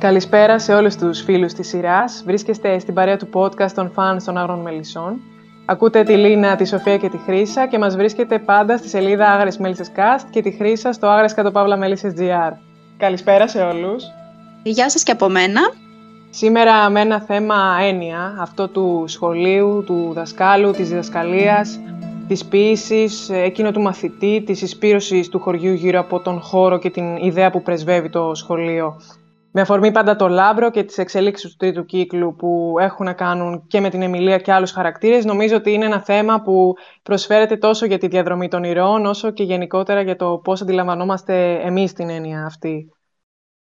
Καλησπέρα σε όλους τους φίλους της σειράς. Βρίσκεστε στην παρέα του podcast των fans των Άγρων Μελισσών. Ακούτε τη Λίνα, τη Σοφία και τη Χρύσα και μας βρίσκετε πάντα στη σελίδα Άγρες Μέλισσες Cast και τη Χρύσα στο Άγρες Κατοπαύλα Μέλισσες GR. Καλησπέρα σε όλους. Γεια σας και από μένα. Σήμερα με ένα θέμα έννοια, αυτό του σχολείου, του δασκάλου, της διδασκαλίας, της ποίησης, εκείνο του μαθητή, της εισπύρωσης του χωριού γύρω από τον χώρο και την ιδέα που πρεσβεύει το σχολείο. Με αφορμή πάντα το Λάμπρο και τις εξελίξεις του τρίτου κύκλου που έχουν να κάνουν και με την Αιμιλία και άλλους χαρακτήρες, νομίζω ότι είναι ένα θέμα που προσφέρεται τόσο για τη διαδρομή των ηρώων, όσο και γενικότερα για το πώς αντιλαμβανόμαστε εμείς την έννοια αυτή.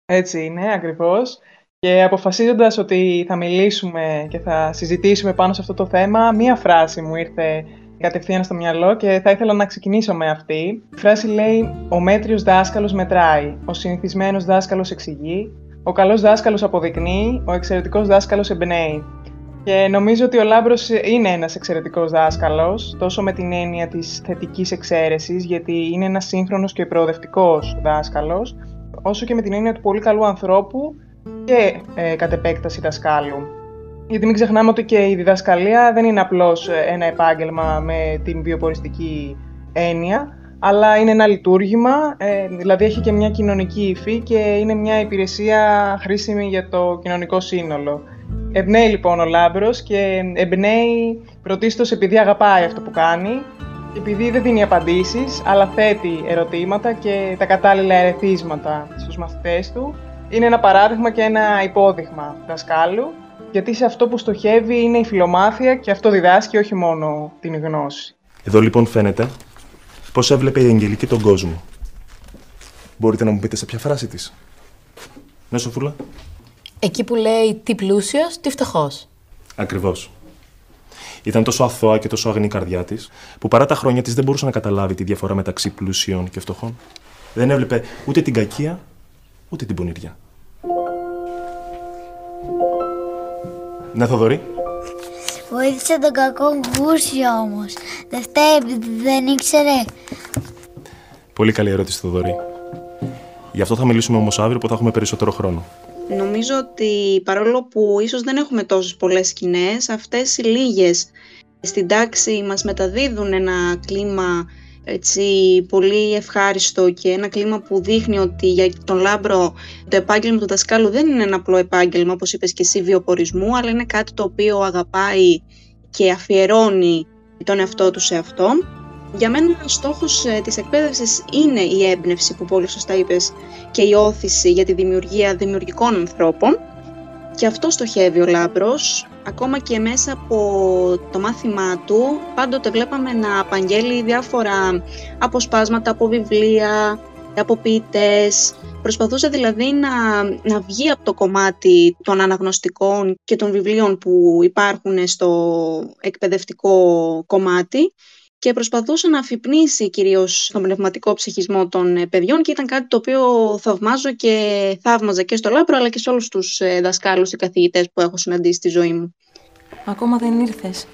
Έτσι είναι, ακριβώς. Και αποφασίζοντας ότι θα μιλήσουμε και θα συζητήσουμε πάνω σε αυτό το θέμα, μία φράση μου ήρθε κατευθείαν στο μυαλό και θα ήθελα να ξεκινήσω με αυτή. Η φράση λέει «Ο μέτριος δάσκαλος μετράει, ο συνηθισμένος δάσκαλος εξηγεί, ο καλός δάσκαλος αποδεικνύει, ο εξαιρετικός δάσκαλος εμπνέει». Και νομίζω ότι ο Λάμπρος είναι ένας εξαιρετικός δάσκαλος, τόσο με την έννοια της θετικής εξαίρεσης, γιατί είναι ένας σύγχρονος και προοδευτικός δάσκαλος, όσο και με την έννοια του πολύ καλού ανθρώπου και ε, κατ' επέκταση δασκάλου. Γιατί μην ξεχνάμε ότι και η διδασκαλία δεν είναι απλώς ε, ένα επάγγελμα με την βιοποριστική έννοια, αλλά είναι ένα λειτουργήμα, ε, δηλαδή έχει και μια κοινωνική υφή και είναι μια υπηρεσία χρήσιμη για το κοινωνικό σύνολο. Εμπνέει λοιπόν ο Λάμπρος και εμπνέει πρωτίστως επειδή αγαπάει αυτό που κάνει, επειδή δεν δίνει απαντήσεις, αλλά θέτει ερωτήματα και τα κατάλληλα ερεθίσματα στους μαθητές του. Είναι ένα παράδειγμα και ένα υπόδειγμα δασκάλου γιατί σε αυτό που στοχεύει είναι η φιλομάθεια και αυτό διδάσκει όχι μόνο την γνώση. Εδώ λοιπόν φαίνεται πώς έβλεπε η Αγγελική τον κόσμο. Μπορείτε να μου πείτε σε ποια φράση της. Ναι, Σοφούλα. Εκεί που λέει τι πλούσιος, τι φτωχός. Ακριβώς. Ήταν τόσο αθώα και τόσο αγνή η καρδιά της, που παρά τα χρόνια της δεν μπορούσε να καταλάβει τη διαφορά μεταξύ πλούσιων και φτωχών. Δεν έβλεπε ούτε την κακία, ούτε την πονηριά. Ναι, Θοδωρή. Βοήθησε τον κακό γούσιο όμως. Δεν φταίει επειδή δεν ήξερε. Πολύ καλή ερώτηση, Θοδωρή. Γι' αυτό θα μιλήσουμε όμως αύριο που θα έχουμε περισσότερο χρόνο. Νομίζω ότι παρόλο που ίσως δεν έχουμε τόσες πολλές σκηνές, αυτές οι λίγες στην τάξη μας μεταδίδουν ένα κλίμα έτσι, πολύ ευχάριστο και ένα κλίμα που δείχνει ότι για τον Λάμπρο το επάγγελμα του δασκάλου δεν είναι ένα απλό επάγγελμα, όπως είπες και εσύ, βιοπορισμού, αλλά είναι κάτι το οποίο αγαπάει και αφιερώνει τον εαυτό του σε αυτό. Για μένα ο στόχος ε, της εκπαίδευσης είναι η έμπνευση που πολύ σωστά είπες και η όθηση για τη δημιουργία δημιουργικών ανθρώπων και αυτό στοχεύει ο Λάμπρος ακόμα και μέσα από το μάθημά του πάντοτε βλέπαμε να απαγγέλει διάφορα αποσπάσματα από βιβλία, από ποιητές. Προσπαθούσε δηλαδή να, να βγει από το κομμάτι των αναγνωστικών και των βιβλίων που υπάρχουν στο εκπαιδευτικό κομμάτι και προσπαθούσε να αφυπνίσει κυρίως τον πνευματικό ψυχισμό των ε, παιδιών και ήταν κάτι το οποίο θαυμάζω και θαύμαζα και στο Λάπρο αλλά και σε όλους τους ε, δασκάλους και καθηγητές που έχω συναντήσει στη ζωή μου. Ακόμα δεν ήρθες.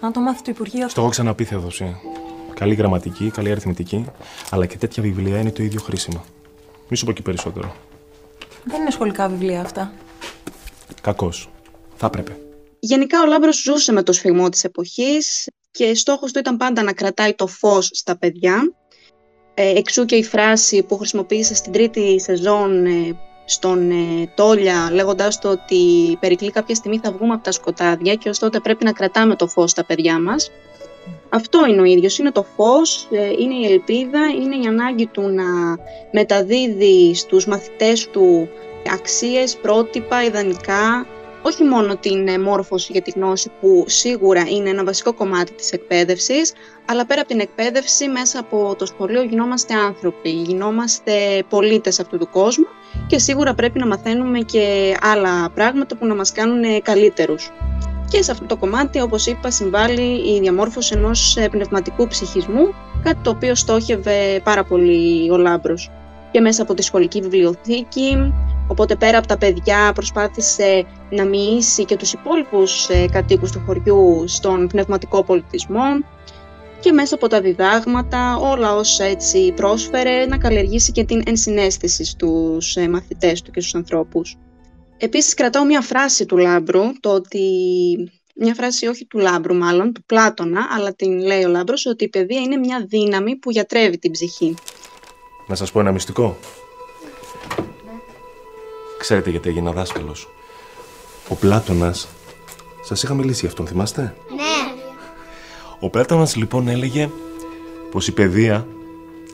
Αν το μάθει το Υπουργείο... Στο έχω ξαναπεί, Θεοδοσία. Καλή γραμματική, καλή αριθμητική, αλλά και τέτοια βιβλία είναι το ίδιο χρήσιμα. Μη σου πω και περισσότερο. Δεν είναι σχολικά βιβλία αυτά. Κακός. Θα έπρεπε. Γενικά ο Λάμπρος ζούσε με το σφιγμό της εποχής και στόχος του ήταν πάντα να κρατάει το φως στα παιδιά. Ε, εξού και η φράση που χρησιμοποίησε στην τρίτη σεζόν ε, στον ε, Τόλια λέγοντάς το ότι περικλεί κάποια στιγμή θα βγούμε από τα σκοτάδια και ως τότε πρέπει να κρατάμε το φως στα παιδιά μας. Αυτό είναι ο ίδιος, είναι το φως, ε, είναι η ελπίδα, είναι η ανάγκη του να μεταδίδει στους μαθητές του αξίες, πρότυπα, ιδανικά, όχι μόνο την μόρφωση για τη γνώση που σίγουρα είναι ένα βασικό κομμάτι της εκπαίδευσης, αλλά πέρα από την εκπαίδευση μέσα από το σχολείο γινόμαστε άνθρωποι, γινόμαστε πολίτες αυτού του κόσμου και σίγουρα πρέπει να μαθαίνουμε και άλλα πράγματα που να μας κάνουν καλύτερους. Και σε αυτό το κομμάτι, όπως είπα, συμβάλλει η διαμόρφωση ενός πνευματικού ψυχισμού, κάτι το οποίο στόχευε πάρα πολύ ο Λάμπρος. Και μέσα από τη σχολική βιβλιοθήκη, Οπότε πέρα από τα παιδιά προσπάθησε να μοιήσει και τους υπόλοιπους ε, κατοίκους του χωριού στον πνευματικό πολιτισμό και μέσα από τα διδάγματα, όλα όσα έτσι πρόσφερε, να καλλιεργήσει και την ενσυναίσθηση στους ε, μαθητές του και στους ανθρώπους. Επίσης κρατάω μια φράση του Λάμπρου, το ότι μια φράση όχι του Λάμπρου μάλλον, του Πλάτωνα, αλλά την λέει ο Λάμπρος, ότι η παιδεία είναι μια δύναμη που γιατρεύει την ψυχή. Να σας πω ένα μυστικό. Ξέρετε γιατί έγινα δάσκαλος. Ο Πλάτωνας... Σας είχα μιλήσει για αυτόν, θυμάστε; Ναι. Ο Πλάτωνας λοιπόν έλεγε πως η παιδεία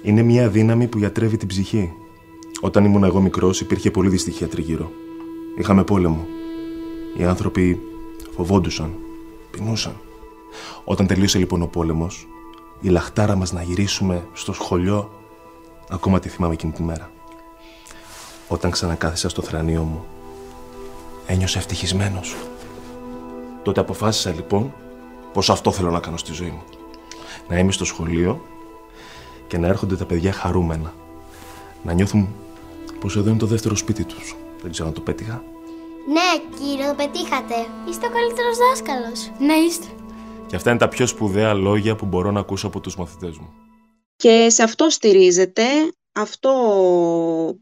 είναι μια δύναμη που γιατρεύει την ψυχή. Όταν ήμουν εγώ μικρός υπήρχε πολύ δυστυχία τριγύρω. Είχαμε πόλεμο. Οι άνθρωποι φοβόντουσαν, πεινούσαν. Όταν τελείωσε λοιπόν ο πόλεμος, η λαχτάρα μας να γυρίσουμε στο σχολείο, ακόμα τη θυμάμαι εκείνη τη μέρα. Όταν ξανακάθισα στο θρανίο μου, ένιωσα ευτυχισμένος. Τότε αποφάσισα λοιπόν πως αυτό θέλω να κάνω στη ζωή μου. Να είμαι στο σχολείο και να έρχονται τα παιδιά χαρούμενα. Να νιώθουν πως εδώ είναι το δεύτερο σπίτι τους. Δεν ξέρω αν το πέτυχα. Ναι, κύριε, το πετύχατε. Είστε ο καλύτερος δάσκαλος. Ναι, είστε. Και αυτά είναι τα πιο σπουδαία λόγια που μπορώ να ακούσω από τους μαθητές μου. Και σε αυτό στηρίζεται, αυτό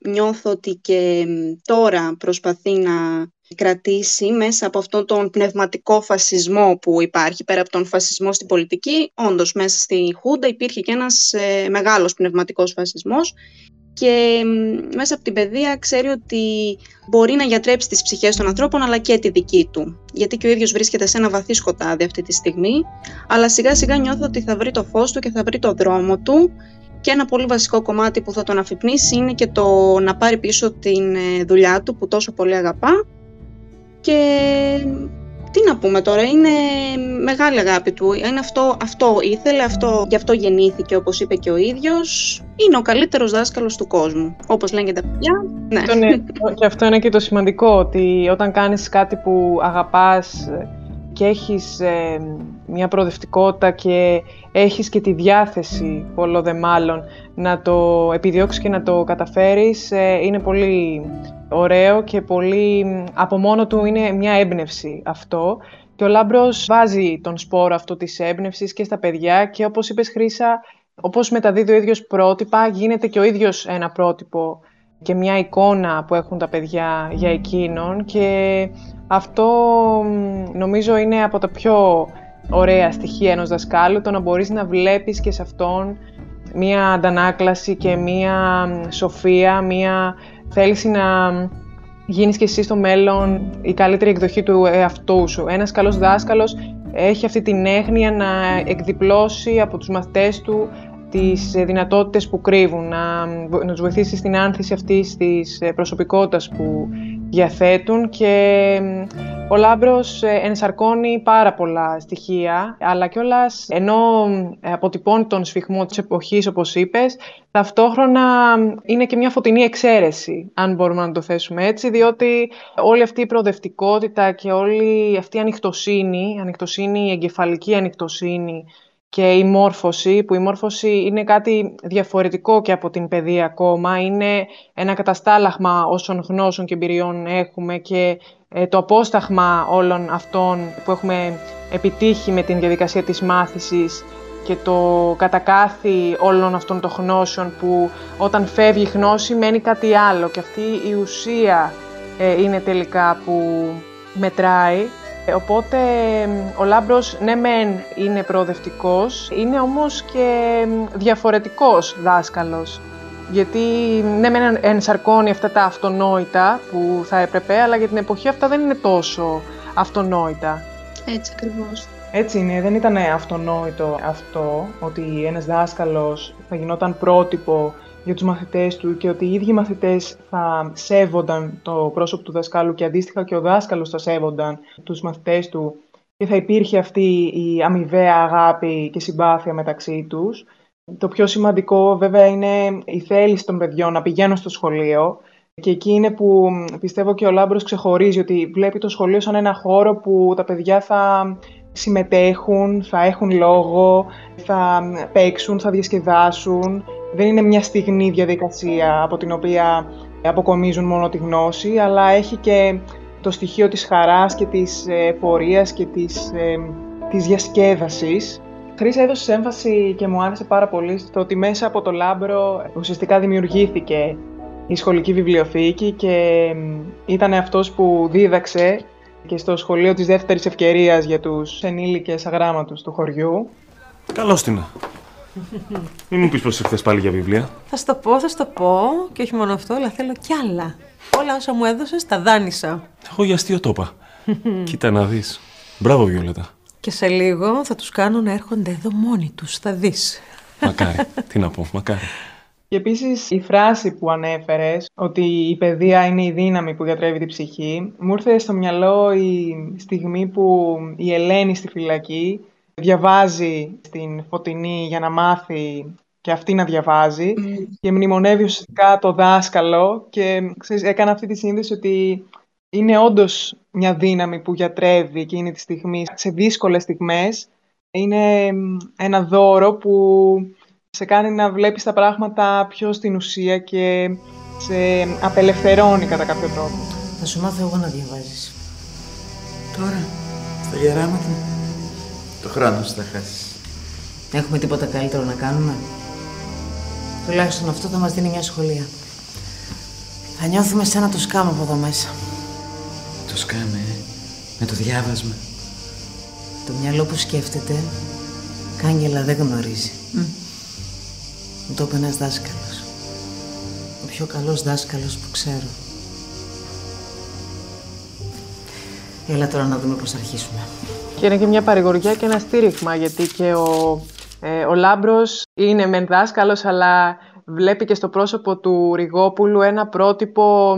νιώθω ότι και τώρα προσπαθεί να κρατήσει μέσα από αυτόν τον πνευματικό φασισμό που υπάρχει, πέρα από τον φασισμό στην πολιτική, όντως μέσα στη Χούντα υπήρχε και ένας ε, μεγάλος πνευματικός φασισμός και μέσα από την παιδεία ξέρει ότι μπορεί να γιατρέψει τις ψυχές των ανθρώπων αλλά και τη δική του. Γιατί και ο ίδιος βρίσκεται σε ένα βαθύ σκοτάδι αυτή τη στιγμή, αλλά σιγά σιγά νιώθω ότι θα βρει το φως του και θα βρει το δρόμο του. Και ένα πολύ βασικό κομμάτι που θα τον αφυπνήσει είναι και το να πάρει πίσω την ε, δουλειά του που τόσο πολύ αγαπά. Και τι να πούμε τώρα, είναι μεγάλη αγάπη του. Είναι αυτό, αυτό ήθελε, αυτό, γι' αυτό γεννήθηκε όπως είπε και ο ίδιος. Είναι ο καλύτερος δάσκαλος του κόσμου, όπως λένε και τα παιδιά. Ναι. Αυτό είναι, και αυτό είναι και το σημαντικό, ότι όταν κάνεις κάτι που αγαπάς και έχεις ε, μια προοδευτικότητα και έχεις και τη διάθεση, πολλό δε μάλλον, να το επιδιώξεις και να το καταφέρεις, ε, είναι πολύ ωραίο και πολύ από μόνο του είναι μια έμπνευση αυτό. Και ο Λάμπρος βάζει τον σπόρο αυτό της έμπνευσης και στα παιδιά και όπως είπες Χρύσα, όπως μεταδίδει ο ίδιος πρότυπα, γίνεται και ο ίδιος ένα πρότυπο και μια εικόνα που έχουν τα παιδιά για εκείνον και αυτό νομίζω είναι από τα πιο ωραία στοιχεία ενός δασκάλου, το να μπορείς να βλέπεις και σε αυτόν μία αντανάκλαση και μία σοφία, μία θέληση να γίνεις και εσύ στο μέλλον η καλύτερη εκδοχή του εαυτού σου. Ένας καλός δάσκαλος έχει αυτή την έγνοια να εκδιπλώσει από τους μαθητές του τις δυνατότητες που κρύβουν, να, να τους βοηθήσει στην άνθηση αυτής της προσωπικότητας που διαθέτουν και ο Λάμπρος ε, ενσαρκώνει πάρα πολλά στοιχεία, αλλά κιόλας ενώ ε, αποτυπώνει τον σφιχμό της εποχής, όπως είπες, ταυτόχρονα είναι και μια φωτεινή εξαίρεση, αν μπορούμε να το θέσουμε έτσι, διότι όλη αυτή η προοδευτικότητα και όλη αυτή η ανοιχτοσύνη, ανοιχτοσύνη, η εγκεφαλική ανοιχτοσύνη, και η μόρφωση, που η μόρφωση είναι κάτι διαφορετικό και από την παιδεία ακόμα, είναι ένα καταστάλαγμα όσων γνώσεων και εμπειριών έχουμε και ε, το απόσταγμα όλων αυτών που έχουμε επιτύχει με την διαδικασία της μάθησης και το κατακάθι όλων αυτών των γνώσεων που όταν φεύγει η γνώση μένει κάτι άλλο. Και αυτή η ουσία ε, είναι τελικά που μετράει Οπότε ο Λάμπρος ναι μεν είναι προοδευτικός, είναι όμως και διαφορετικός δάσκαλος. Γιατί ναι μεν ενσαρκώνει αυτά τα αυτονόητα που θα έπρεπε, αλλά για την εποχή αυτά δεν είναι τόσο αυτονόητα. Έτσι ακριβώς. Έτσι είναι, δεν ήταν αυτονόητο αυτό, ότι ένας δάσκαλος θα γινόταν πρότυπο για τους μαθητές του και ότι οι ίδιοι μαθητές θα σέβονταν το πρόσωπο του δασκάλου και αντίστοιχα και ο δάσκαλος θα σέβονταν τους μαθητές του και θα υπήρχε αυτή η αμοιβαία αγάπη και συμπάθεια μεταξύ τους. Το πιο σημαντικό βέβαια είναι η θέληση των παιδιών να πηγαίνουν στο σχολείο και εκεί είναι που πιστεύω και ο Λάμπρος ξεχωρίζει ότι βλέπει το σχολείο σαν ένα χώρο που τα παιδιά θα συμμετέχουν, θα έχουν λόγο, θα παίξουν, θα διασκεδάσουν δεν είναι μια στιγμή διαδικασία από την οποία αποκομίζουν μόνο τη γνώση, αλλά έχει και το στοιχείο της χαράς και της ε, πορείας και της, ε, της διασκέδασης. Χρήσα έδωσες έμφαση και μου άρεσε πάρα πολύ στο ότι μέσα από το λάμπρο ουσιαστικά δημιουργήθηκε η σχολική βιβλιοθήκη και ήταν αυτός που δίδαξε και στο σχολείο της δεύτερης ευκαιρίας για τους ενήλικες αγράμματους του χωριού. Καλώς την. Μην μου πεις πως ήρθες πάλι για βιβλία. Θα στο πω, θα στο πω. Και όχι μόνο αυτό, αλλά θέλω κι άλλα. Όλα όσα μου έδωσες τα δάνεισα. Εγώ για αστείο το είπα. Κοίτα να δεις. Μπράβο Βιολέτα. Και σε λίγο θα τους κάνω να έρχονται εδώ μόνοι τους, θα δεις. Μακάρι. Τι να πω, μακάρι. Και επίσης η φράση που ανέφερες, ότι η παιδεία είναι η δύναμη που διατρεύει την ψυχή, μου ήρθε στο μυαλό η στιγμή που η Ελένη στη φυλακή διαβάζει στην Φωτεινή για να μάθει και αυτή να διαβάζει και μνημονεύει ουσιαστικά το δάσκαλο και ξέρεις, έκανα αυτή τη σύνδεση ότι είναι όντως μια δύναμη που γιατρεύει εκείνη τη στιγμή σε δύσκολες στιγμές. Είναι ένα δώρο που σε κάνει να βλέπεις τα πράγματα πιο στην ουσία και σε απελευθερώνει κατά κάποιο τρόπο. Θα σου μάθω εγώ να διαβάζεις. Τώρα, στα γεράματα, το χρόνο σου θα χάσεις. Έχουμε τίποτα καλύτερο να κάνουμε; Τουλάχιστον αυτό θα μας δίνει μια σχολεία. Θα νιώθουμε σαν να το σκάμε από εδώ μέσα. Το σκάμε, ε, με το διάβασμα. Το μυαλό που σκέφτεται, κάγκελα δεν γνωρίζει. Μου το είπε ένας δάσκαλος. Ο πιο καλός δάσκαλος που ξέρω. Έλα τώρα να δούμε πώς θα αρχίσουμε. Και είναι και μια παρηγοριά και ένα στήριγμα, γιατί και ο, ε, ο Λάμπρος είναι μεν δάσκαλος, αλλά βλέπει και στο πρόσωπο του Ριγόπουλου ένα πρότυπο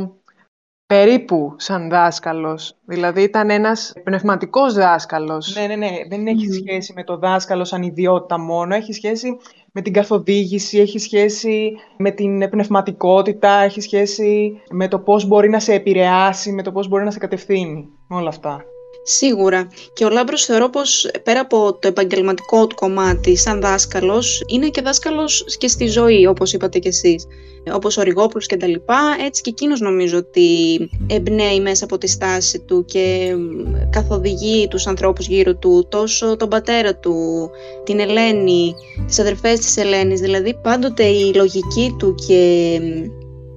περίπου σαν δάσκαλος. Δηλαδή ήταν ένας πνευματικός δάσκαλος. Ναι, ναι, ναι. Δεν έχει σχέση με το δάσκαλο σαν ιδιότητα μόνο. Έχει σχέση με την καθοδήγηση, έχει σχέση με την πνευματικότητα, έχει σχέση με το πώς μπορεί να σε επηρεάσει, με το πώς μπορεί να σε κατευθύνει. Όλα αυτά. Σίγουρα. Και ο Λάμπρος θεωρώ πως πέρα από το επαγγελματικό του κομμάτι σαν δάσκαλος, είναι και δάσκαλος και στη ζωή, όπως είπατε κι εσείς. Όπως ο Ριγόπουλος και τα λοιπά, έτσι και εκείνος νομίζω ότι εμπνέει μέσα από τη στάση του και καθοδηγεί τους ανθρώπους γύρω του, τόσο τον πατέρα του, την Ελένη, τις αδερφές της Ελένης, δηλαδή πάντοτε η λογική του και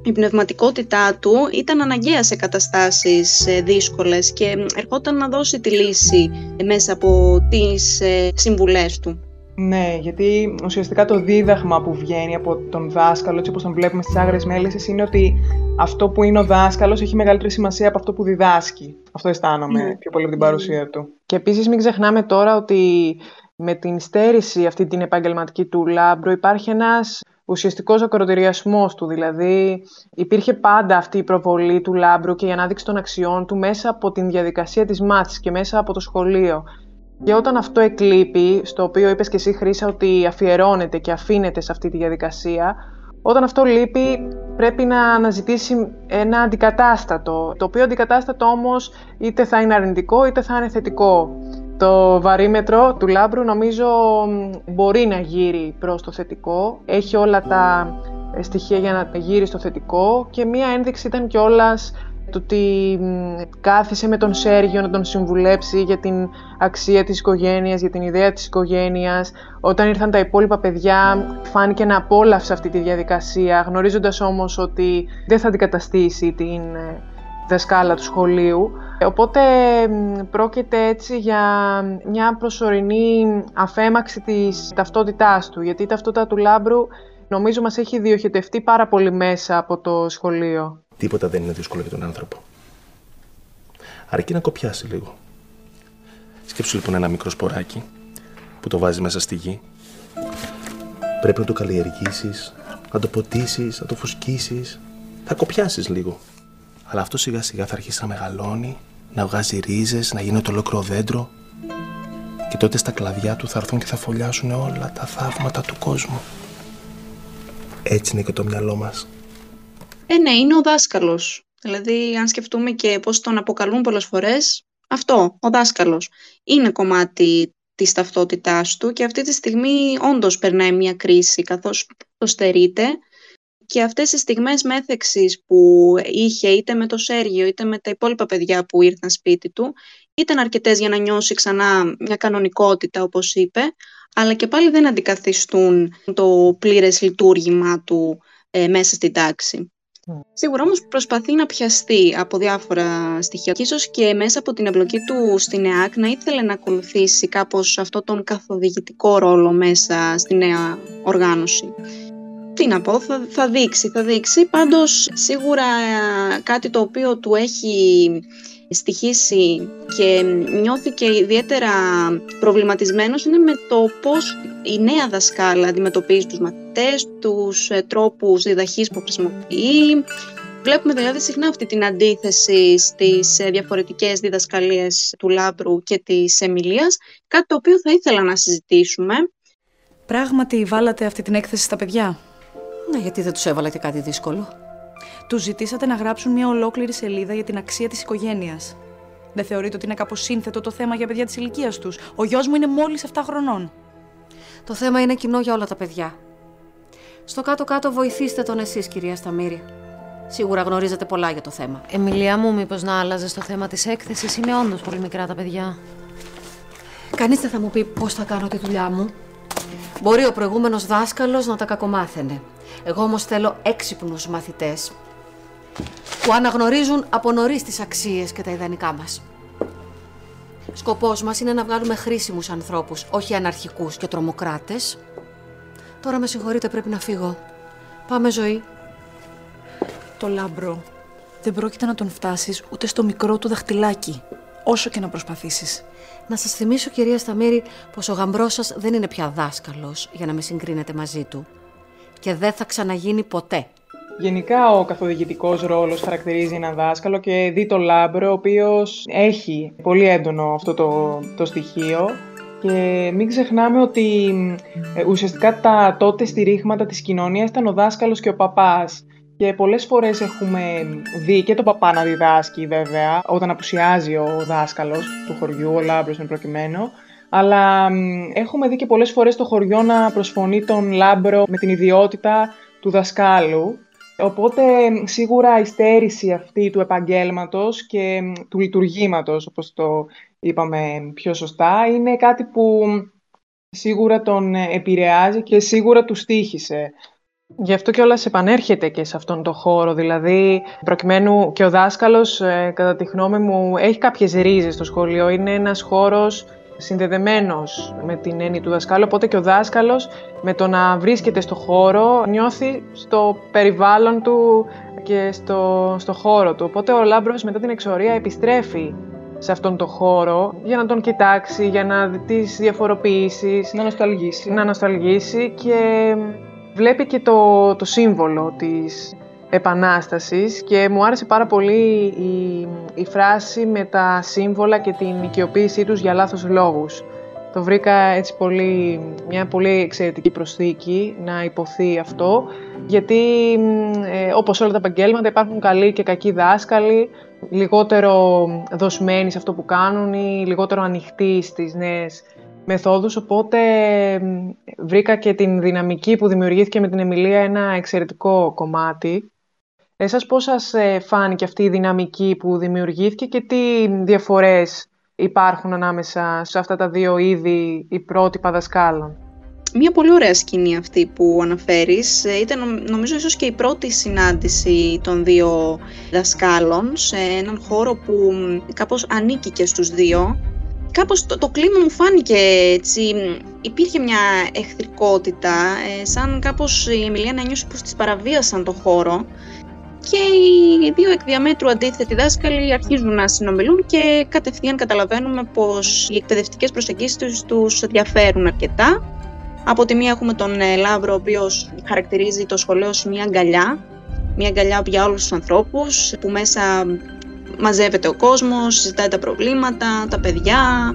η πνευματικότητά του ήταν αναγκαία σε καταστάσεις ε, δύσκολες και ερχόταν να δώσει τη λύση ε, μέσα από τις ε, συμβουλές του. Ναι, γιατί ουσιαστικά το δίδαγμα που βγαίνει από τον δάσκαλο, έτσι όπως τον βλέπουμε στις Άγριες Μέλισσες, είναι ότι αυτό που είναι ο δάσκαλος έχει μεγαλύτερη σημασία από αυτό που διδάσκει. Αυτό αισθάνομαι ναι. πιο πολύ από την παρουσία του. Και επίσης μην ξεχνάμε τώρα ότι με την στέρηση αυτή την επαγγελματική του Λάμπρο υπάρχει ένας ουσιαστικός ακροτηριασμός του. Δηλαδή υπήρχε πάντα αυτή η προβολή του Λάμπρου και η ανάδειξη των αξιών του μέσα από την διαδικασία της μάθησης και μέσα από το σχολείο. Και όταν αυτό εκλείπει, στο οποίο είπες και εσύ Χρύσα ότι αφιερώνεται και αφήνεται σε αυτή τη διαδικασία, όταν αυτό λείπει πρέπει να αναζητήσει ένα αντικατάστατο, το οποίο αντικατάστατο όμως είτε θα είναι αρνητικό είτε θα είναι θετικό. Το βαρύμετρο του Λάμπρου νομίζω μπορεί να γύρει προς το θετικό. Έχει όλα τα στοιχεία για να γύρει στο θετικό και μία ένδειξη ήταν κιόλας το ότι κάθισε με τον Σέργιο να τον συμβουλέψει για την αξία της οικογένειας, για την ιδέα της οικογένειας. Όταν ήρθαν τα υπόλοιπα παιδιά φάνηκε να απόλαυσε αυτή τη διαδικασία, γνωρίζοντας όμως ότι δεν θα αντικαταστήσει την ε, δασκάλα του σχολείου. Οπότε πρόκειται έτσι για μια προσωρινή αφέμαξη της ταυτότητάς του, γιατί η ταυτότητα του Λάμπρου νομίζω μας έχει διοχετευτεί πάρα πολύ μέσα από το σχολείο. Τίποτα δεν είναι δύσκολο για τον άνθρωπο. Αρκεί να κοπιάσει λίγο. Σκέψου λοιπόν ένα μικρό σποράκι που το βάζεις μέσα στη γη. Πρέπει να το καλλιεργήσεις, να το ποτίσεις, να το φουσκίσεις. Θα κοπιάσεις λίγο. Αλλά αυτό σιγά σιγά θα αρχίσει να μεγαλώνει, να βγάζει ρίζες, να γίνει το ολόκληρο δέντρο. Και τότε στα κλαδιά του θα έρθουν και θα φωλιάσουν όλα τα θαύματα του κόσμου. Έτσι είναι και το μυαλό μας. Ε, ναι, είναι ο δάσκαλος. Δηλαδή, αν σκεφτούμε και πώς τον αποκαλούν πολλές φορές, αυτό, ο δάσκαλος. Είναι κομμάτι της ταυτότητάς του και αυτή τη στιγμή όντως περνάει μια κρίση καθώς το στερείται και αυτές τις στιγμές μέθεξης που είχε είτε με το Σέργιο είτε με τα υπόλοιπα παιδιά που ήρθαν σπίτι του ήταν αρκετές για να νιώσει ξανά μια κανονικότητα όπως είπε αλλά και πάλι δεν αντικαθιστούν το πλήρες λειτουργήμα του ε, μέσα στην τάξη. Σίγουρα όμως προσπαθεί να πιαστεί από διάφορα στοιχεία και ίσως και μέσα από την εμπλοκή του στην ΕΑΚ να ήθελε να ακολουθήσει κάπως αυτό τον καθοδηγητικό ρόλο μέσα στη νέα οργάνωση. Τι να πω, θα, θα δείξει, θα δείξει. Πάντως σίγουρα κάτι το οποίο του έχει στοιχήσει και νιώθει και ιδιαίτερα προβληματισμένος είναι με το πώς η νέα δασκάλα αντιμετωπίζει τους μαθητές, τους ε, τρόπους διδαχής που χρησιμοποιεί. Βλέπουμε δηλαδή συχνά αυτή την αντίθεση στις ε, διαφορετικές διδασκαλίες του Λάμπρου και της Εμιλίας, κάτι το οποίο θα ήθελα να συζητήσουμε. Πράγματι βάλατε αυτή την έκθεση στα παιδιά; Ναι, γιατί δεν τους έβαλα και κάτι δύσκολο. Τους ζητήσατε να γράψουν μια ολόκληρη σελίδα για την αξία της οικογένειας. Δεν θεωρείτε ότι είναι κάπως σύνθετο το θέμα για παιδιά της ηλικίας τους; Ο γιος μου είναι μόλις 7 χρονών. Το θέμα είναι κοινό για όλα τα παιδιά. Στο κάτω-κάτω βοηθήστε τον εσείς, κυρία Σταμύρη. Σίγουρα γνωρίζετε πολλά για το θέμα. Εμιλία μου, μήπως να άλλαζε το θέμα της έκθεσης; Είναι όντως πολύ μικρά τα παιδιά. Κανείς δεν θα μου πει πώς θα κάνω τη δουλειά μου. Μπορεί ο προηγούμενος δάσκαλος να τα κακομάθαινε. Εγώ όμως θέλω έξυπνους μαθητές που αναγνωρίζουν από νωρίς τις αξίες και τα ιδανικά μας. Σκοπός μας είναι να βγάλουμε χρήσιμους ανθρώπους, όχι αναρχικούς και τρομοκράτες. Τώρα με συγχωρείτε, πρέπει να φύγω. Πάμε ζωή. Το λάμπρο δεν πρόκειται να τον φτάσεις ούτε στο μικρό του δαχτυλάκι, όσο και να προσπαθήσεις. Να σας θυμίσω, κυρία Σταμύρη, πως ο γαμπρός σας δεν είναι πια δάσκαλος για να με συγκρίνετε μαζί του. Και δεν θα ξαναγίνει ποτέ. Γενικά ο καθοδηγητικός ρόλος χαρακτηρίζει έναν δάσκαλο και δει το λάμπρο, ο οποίος έχει πολύ έντονο αυτό το, το στοιχείο και μην ξεχνάμε ότι ε, ουσιαστικά τα τότε στηρίγματα της κοινωνίας ήταν ο δάσκαλος και ο παπάς. Και πολλές φορές έχουμε δει και τον παπά να διδάσκει βέβαια, όταν απουσιάζει ο δάσκαλος του χωριού, ο Λάμπρος είναι προκειμένο, αλλά έχουμε δει και πολλές φορές το χωριό να προσφωνεί τον Λάμπρο με την ιδιότητα του δασκάλου Οπότε σίγουρα η στέρηση αυτή του επαγγέλματος και του λειτουργήματος, όπως το είπαμε πιο σωστά, είναι κάτι που σίγουρα τον επηρεάζει και σίγουρα του στοίχισε. Γι' αυτό και όλο επανέρχεται και σε αυτόν τον χώρο, δηλαδή προκειμένου και ο δάσκαλος, ε, κατά τη γνώμη μου, έχει κάποιες ρίζες στο σχολείο. Είναι ένας χώρος συνδεδεμένος με την έννοια του δασκάλου, οπότε και ο δάσκαλος με το να βρίσκεται στο χώρο νιώθει στο περιβάλλον του και στο, στο χώρο του. Οπότε ο Λάμπρος μετά την εξορία επιστρέφει σε αυτόν τον χώρο για να τον κοιτάξει, για να δει τις διαφοροποιήσεις, να νοσταλγήσει. Να νοσταλγήσει και βλέπει και το, το σύμβολο της Επανάστασης και μου άρεσε πάρα πολύ η, η φράση με τα σύμβολα και την οικειοποίησή τους για λάθος λόγους. Το βρήκα έτσι πολύ, μια πολύ εξαιρετική προσθήκη να υποθεί αυτό, γιατί ε, όπως όλα τα επαγγέλματα υπάρχουν καλοί και κακοί δάσκαλοι, λιγότερο δοσμένοι σε αυτό που κάνουν ή λιγότερο ανοιχτοί στις νέες μεθόδους, οπότε βρήκα και την δυναμική που δημιουργήθηκε με την Εμιλία ένα εξαιρετικό κομμάτι Εσάς πώς σας ε, φάνηκε αυτή η δυναμική που δημιουργήθηκε και τι διαφορές υπάρχουν ανάμεσα σε αυτά τα δύο είδη ή πρότυπα δασκάλων. Μια πολύ ωραία σκηνή αυτή που αναφέρεις. Ε, ήταν νομίζω ίσως και η πρώτη συνάντηση των δύο δασκάλων σε έναν χώρο που κάπως ανήκει και στους δύο. Κάπως το, το κλίμα μου φάνηκε έτσι, υπήρχε μια εχθρικότητα, ε, σαν κάπως η Εμιλία να νιώσει πως της παραβίασαν το χώρο και οι δύο εκ διαμέτρου αντίθετοι δάσκαλοι αρχίζουν να συνομιλούν και κατευθείαν καταλαβαίνουμε πως οι εκπαιδευτικές προσεγγίσεις τους διαφέρουν αρκετά. Από τη μία έχουμε τον ε, Λάβρο, ο οποίος χαρακτηρίζει το σχολείο ως μια αγκαλιά, μια αγκαλιά για όλους τους ανθρώπους, που μέσα μαζεύεται ο κόσμος, συζητάει τα προβλήματα, τα παιδιά.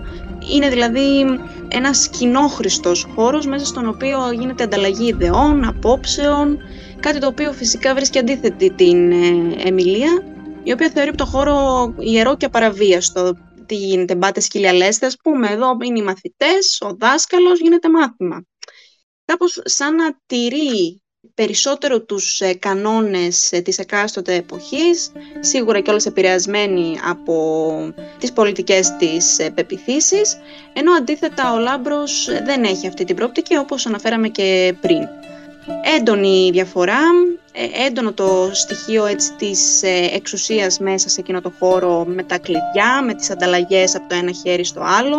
Είναι δηλαδή ένας κοινόχρηστος χώρος μέσα στον οποίο γίνεται ανταλλαγή ιδεών, απόψεων, Κάτι το οποίο φυσικά βρίσκει αντίθετη την ε, Εμιλία, η οποία θεωρεί το χώρο ιερό και απαραβίαστο. Τι γίνεται, μπάτε σκυλιαλέστε, ας πούμε, εδώ είναι οι μαθητές, ο δάσκαλος, γίνεται μάθημα. Κάπως σαν να τηρεί περισσότερο τους ε, κανόνες ε, της εκάστοτε εποχής, σίγουρα και όλες επηρεασμένοι από τις πολιτικές της πεπιθήσεις, ενώ αντίθετα ο Λάμπρος δεν έχει αυτή την πρόπτικη όπως αναφέραμε και πριν έντονη διαφορά, ε, έντονο το στοιχείο έτσι, της ε, εξουσίας μέσα σε εκείνο το χώρο με τα κλειδιά, με τις ανταλλαγές από το ένα χέρι στο άλλο.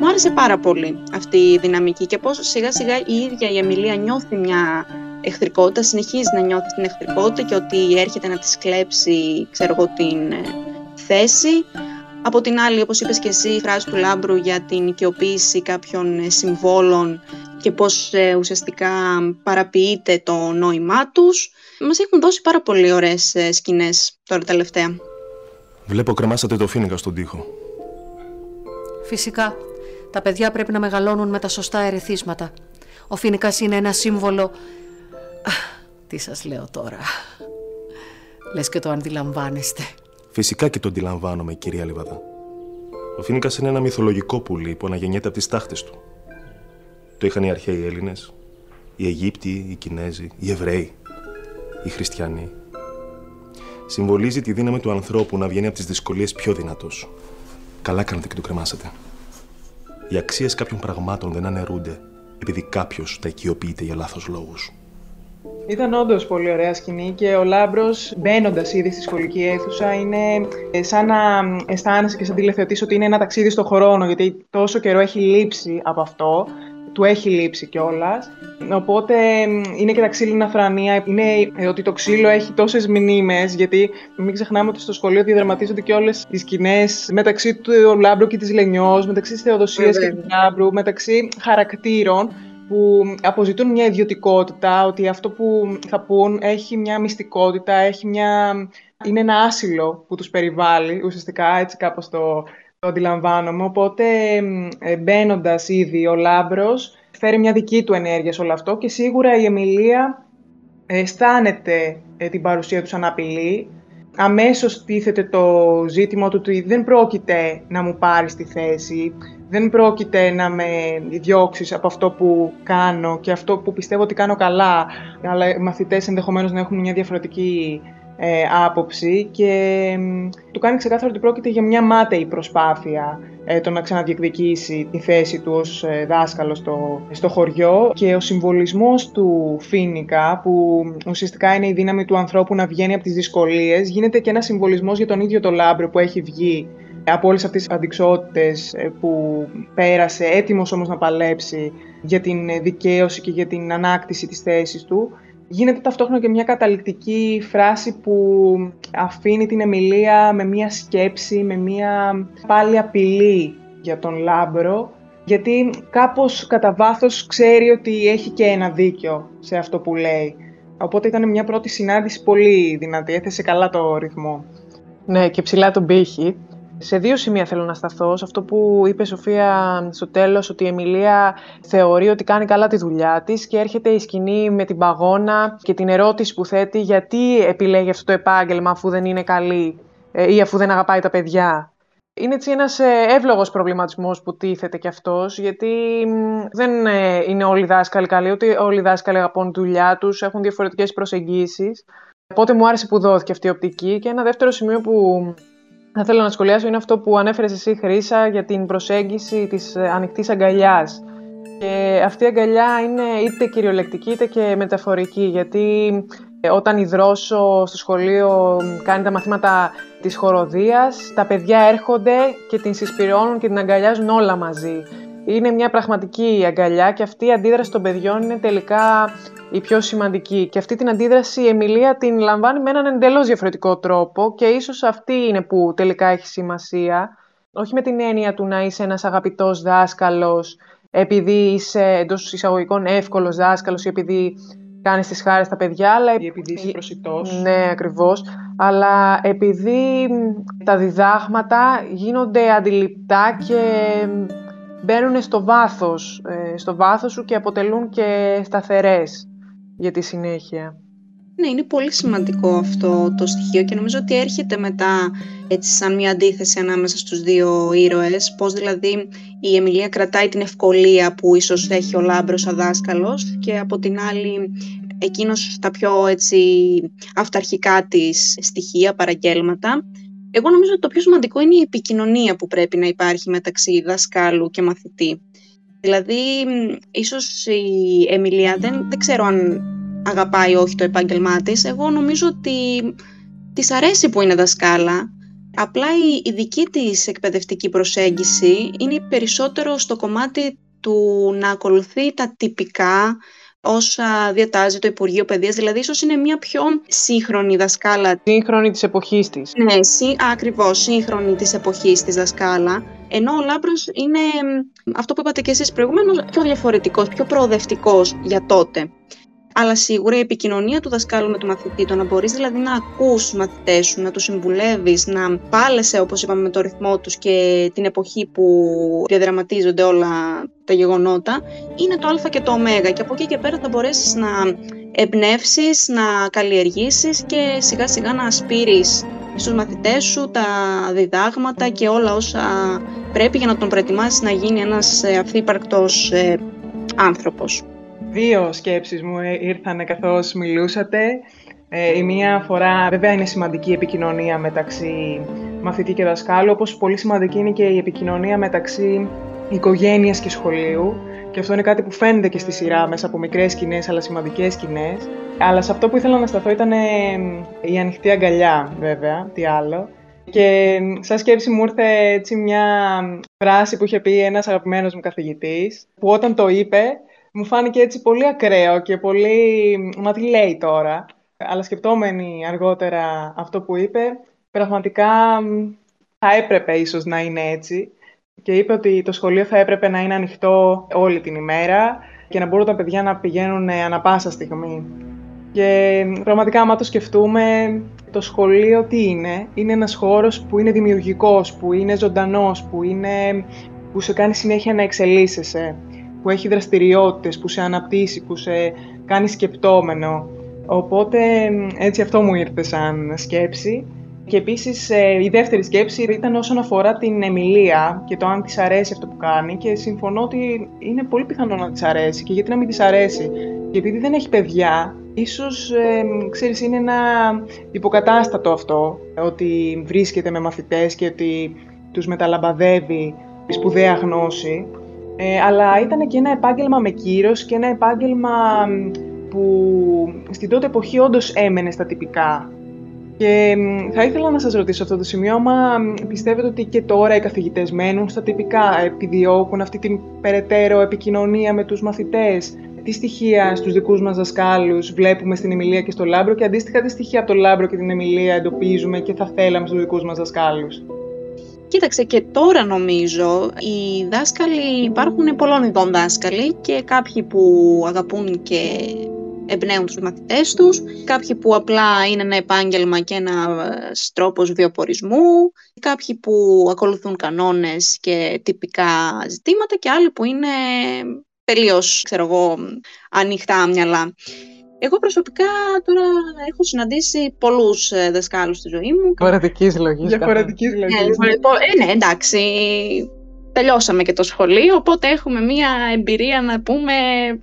Μου άρεσε πάρα πολύ αυτή η δυναμική και πώς σιγά σιγά η ίδια η Εμιλία νιώθει μια εχθρικότητα, συνεχίζει να νιώθει την εχθρικότητα και ότι έρχεται να της κλέψει ξέρω εγώ, την ε, θέση. Από την άλλη, όπως είπες και εσύ, η φράση του Λάμπρου για την οικειοποίηση κάποιων συμβόλων και πώς ε, ουσιαστικά παραποιείται το νόημά τους. Μας έχουν δώσει πάρα πολύ ωραίες ε, σκηνές τώρα τελευταία. Βλέπω κρεμάσατε το φίνικα στον τοίχο. Φυσικά. Τα παιδιά πρέπει να μεγαλώνουν με τα σωστά ερεθίσματα. Ο φίνικας είναι ένα σύμβολο... Τι σας λέω τώρα. Λες και το αντιλαμβάνεστε. Φυσικά και το αντιλαμβάνομαι, κυρία Λιβαδά. Ο Φίνικας είναι ένα μυθολογικό πουλί που αναγεννιέται από τις τάχτες του. Το είχαν οι αρχαίοι Έλληνες, οι Αιγύπτιοι, οι Κινέζοι, οι Εβραίοι, οι Χριστιανοί. Συμβολίζει τη δύναμη του ανθρώπου να βγαίνει από τις δυσκολίες πιο δυνατός. Καλά κάνετε και το κρεμάσατε. Οι αξίες κάποιων πραγμάτων δεν αναιρούνται επειδή κάποιος τα οικειοποιείται για λάθος λόγους. Ήταν όντως πολύ ωραία σκηνή και ο Λάμπρος, μπαίνοντας ήδη στη σχολική αίθουσα, είναι ε, σαν να αισθάνεσαι και σαν τηλεθεωτής ότι είναι ένα ταξίδι στο χρόνο, γιατί τόσο καιρό έχει λείψει από αυτό. Του έχει λείψει κιόλας. Οπότε είναι και τα ξύλινα θρανία. Είναι ε, ότι το ξύλο έχει τόσες μνήμες, γιατί μην ξεχνάμε ότι στο σχολείο διαδραματίζονται και όλες τις σκηνές μεταξύ του Λάμπρου και της Λενιός, μεταξύ της Θεοδοσίας και του Λάμπρου, μεταξύ χαρακτήρων που αποζητούν μια ιδιωτικότητα, ότι αυτό που θα πούν έχει μια μυστικότητα, έχει μια... είναι ένα άσυλο που τους περιβάλλει, ουσιαστικά έτσι κάπως το, το αντιλαμβάνομαι. Οπότε ε, μπαίνοντας ήδη ο Λάμπρος φέρει μια δική του ενέργεια σε όλο αυτό και σίγουρα η Εμιλία αισθάνεται ε, την παρουσία τους σαν απειλή. Αμέσως τίθεται το ζήτημα του ότι δεν πρόκειται να μου πάρεις τη θέση, δεν πρόκειται να με διώξεις από αυτό που κάνω και αυτό που πιστεύω ότι κάνω καλά, αλλά οι μαθητές ενδεχομένως να έχουν μια διαφορετική ε, άποψη και του κάνει ξεκάθαρο ότι πρόκειται για μια μάταιη προσπάθεια ε, το να ξαναδιεκδικήσει τη θέση του ως ε, δάσκαλος στο, στο χωριό. Και ο συμβολισμός του Φοίνικα που ουσιαστικά είναι η δύναμη του ανθρώπου να βγαίνει από τις δυσκολίες γίνεται και ένας συμβολισμός για τον ίδιο το Λάμπρο που έχει βγει από όλες αυτές τις αντιξοότητες ε, που πέρασε, έτοιμος όμως να παλέψει για την δικαίωση και για την ανάκτηση της θέσης του, γίνεται ταυτόχρονα και μια καταληκτική φράση που αφήνει την Αιμιλία με μια σκέψη, με μια πάλι απειλή για τον Λάμπρο, γιατί κάπως κατά βάθος ξέρει ότι έχει και ένα δίκιο σε αυτό που λέει. Οπότε ήταν μια πρώτη συνάντηση πολύ δυνατή, έθεσε καλά το ρυθμό. Ναι, και ψηλά τον πύχη. Σε δύο σημεία θέλω να σταθώ. Σε αυτό που είπε η Σοφία στο τέλος, ότι η Εμιλία θεωρεί ότι κάνει καλά τη δουλειά της και έρχεται η σκηνή με την παγώνα και την ερώτηση που θέτει γιατί επιλέγει αυτό το επάγγελμα αφού δεν είναι καλή ε, ή αφού δεν αγαπάει τα παιδιά. Είναι έτσι ένας ε, εύλογος προβληματισμός που τίθεται κι αυτός, γιατί δεν ε, είναι όλοι οι δάσκαλοι καλοί, ούτε όλοι οι δάσκαλοι αγαπούν τη δουλειά τους, έχουν διαφορετικές προσεγγίσεις. Οπότε μου άρεσε που δόθηκε αυτή η οπτική. Και ένα δεύτερο σημείο που θα ήθελα να σχολιάσω είναι αυτό που ανέφερες εσύ Χρύσα για την προσέγγιση της ε, ανοιχτής αγκαλιάς. Και αυτή η αγκαλιά είναι είτε κυριολεκτική είτε και μεταφορική, γιατί ε, όταν η Δρόσο στο σχολείο κάνει τα μαθήματα της χοροδίας, τα παιδιά έρχονται και την συσπηρώνουν και την αγκαλιάζουν όλα μαζί. Είναι μια πραγματική αγκαλιά και αυτή η αντίδραση των παιδιών είναι τελικά η πιο σημαντική. Και αυτή την αντίδραση η Εμιλία την λαμβάνει με έναν εντελώς διαφορετικό τρόπο και ίσως αυτή είναι που τελικά έχει σημασία. Όχι με την έννοια του να είσαι ένας αγαπητός δάσκαλος, επειδή είσαι εντός εισαγωγικών εύκολος δάσκαλος ή επειδή κάνεις τις χάρες στα παιδιά, αλλά επειδή είσαι προσιτός. Ναι, ακριβώς. Αλλά επειδή τα διδάγματα γίνονται αντιληπτά και μπαίνουν στο βάθος, ε, στο βάθος σου και αποτελούν και σταθερές για τη συνέχεια. Ναι, είναι πολύ σημαντικό αυτό το στοιχείο και νομίζω ότι έρχεται μετά έτσι σαν μια αντίθεση ανάμεσα στους δύο ήρωες, πώς δηλαδή η Εμιλία κρατάει την ευκολία που ίσως έχει ο Λάμπρος σαν δάσκαλος και από την άλλη εκείνος τα πιο έτσι αυταρχικά της στοιχεία, παραγγέλματα. Εγώ νομίζω ότι το πιο σημαντικό είναι η επικοινωνία που πρέπει να υπάρχει μεταξύ δασκάλου και μαθητή. Δηλαδή, ίσως η Εμιλία δεν, δεν ξέρω αν αγαπάει όχι το επάγγελμά της. Εγώ νομίζω ότι της αρέσει που είναι δασκάλα. Απλά η, η δική της εκπαιδευτική προσέγγιση είναι περισσότερο στο κομμάτι του να ακολουθεί τα τυπικά όσα διατάζει το Υπουργείο Παιδείας, δηλαδή ίσως είναι μια πιο σύγχρονη δασκάλα. Σύγχρονη της εποχής της. Ναι, σύ, ακριβώς, σύγχρονη της εποχής της δασκάλα. Ενώ ο Λάμπρος είναι αυτό που είπατε και εσείς προηγουμένως, πιο διαφορετικός, πιο προοδευτικός για τότε αλλά σίγουρα η επικοινωνία του δασκάλου με τον μαθητή, το να μπορείς δηλαδή να ακούς τους μαθητές σου, να τους συμβουλεύεις, να πάλεσαι όπως είπαμε με το ρυθμό τους και την εποχή που διαδραματίζονται όλα τα γεγονότα, είναι το α και το ω και από εκεί και πέρα θα μπορέσεις να εμπνεύσεις, να καλλιεργήσεις και σιγά σιγά να ασπείρεις στους μαθητές σου τα διδάγματα και όλα όσα πρέπει για να τον προετοιμάσεις να γίνει ένας αυθύπαρκτος ε, άνθρωπος. Δύο σκέψεις μου ήρθαν καθώς μιλούσατε. Ε, η μία φορά βέβαια είναι σημαντική η επικοινωνία μεταξύ μαθητή και δασκάλου, όπως πολύ σημαντική είναι και η επικοινωνία μεταξύ οικογένειας και σχολείου. Και αυτό είναι κάτι που φαίνεται και στη σειρά μέσα από μικρές σκηνές, αλλά σημαντικές σκηνές. Αλλά σε αυτό που ήθελα να σταθώ ήταν ε, η ανοιχτή αγκαλιά, βέβαια, τι άλλο. Και σαν σκέψη μου ήρθε έτσι μια φράση που είχε πει ένας αγαπημένος μου καθηγητής, που όταν το είπε μου φάνηκε έτσι πολύ ακραίο και πολύ... Μα τι λέει τώρα. Αλλά σκεπτόμενοι αργότερα αυτό που είπε, πραγματικά θα έπρεπε ίσως να είναι έτσι. Και είπε ότι το σχολείο θα έπρεπε να είναι ανοιχτό όλη την ημέρα και να μπορούν τα παιδιά να πηγαίνουν ανα πάσα στιγμή. Και πραγματικά, άμα το σκεφτούμε, το σχολείο τι είναι; Είναι ένας χώρος που είναι δημιουργικός, που είναι ζωντανός, που, είναι, που σε κάνει συνέχεια να εξελίσσεσαι που έχει δραστηριότητες, που σε αναπτύσσει, που σε κάνει σκεπτόμενο. Οπότε έτσι αυτό μου ήρθε σαν σκέψη. Και επίσης ε, η δεύτερη σκέψη ήταν όσον αφορά την Εμιλία και το αν της αρέσει αυτό που κάνει και συμφωνώ ότι είναι πολύ πιθανό να της αρέσει και γιατί να μην της αρέσει; Και επειδή δεν έχει παιδιά, ίσως ε, ξέρεις είναι ένα υποκατάστατο αυτό ότι βρίσκεται με μαθητές και ότι τους μεταλαμπαδεύει η σπουδαία γνώση ε, αλλά ήταν και ένα επάγγελμα με κύρος και ένα επάγγελμα που στην τότε εποχή όντως έμενε στα τυπικά. Και θα ήθελα να σας ρωτήσω αυτό το σημείο, μα πιστεύετε ότι και τώρα οι καθηγητές μένουν στα τυπικά, επιδιώκουν αυτή την περαιτέρω επικοινωνία με τους μαθητές, τι στοιχεία στους δικούς μας δασκάλους βλέπουμε στην Αιμιλία και στο Λάμπρο και αντίστοιχα τι στοιχεία από το Λάμπρο και την Αιμιλία εντοπίζουμε και θα θέλαμε στους δικούς μας δασκάλους. Κοίταξε και τώρα νομίζω οι δάσκαλοι υπάρχουν πολλών ειδών δάσκαλοι και κάποιοι που αγαπούν και εμπνέουν τους μαθητές τους, κάποιοι που απλά είναι ένα επάγγελμα και ένας τρόπος βιοπορισμού, κάποιοι που ακολουθούν κανόνες και τυπικά ζητήματα και άλλοι που είναι τελείως, ξέρω εγώ, ανοιχτά μυαλά. Εγώ προσωπικά τώρα έχω συναντήσει πολλούς ε, δασκάλους στη ζωή μου. Διαφορετικής λογή. Διαφορετικής λογή. Ναι, ε, ναι, εντάξει. Τελειώσαμε και το σχολείο, οπότε έχουμε μία εμπειρία να πούμε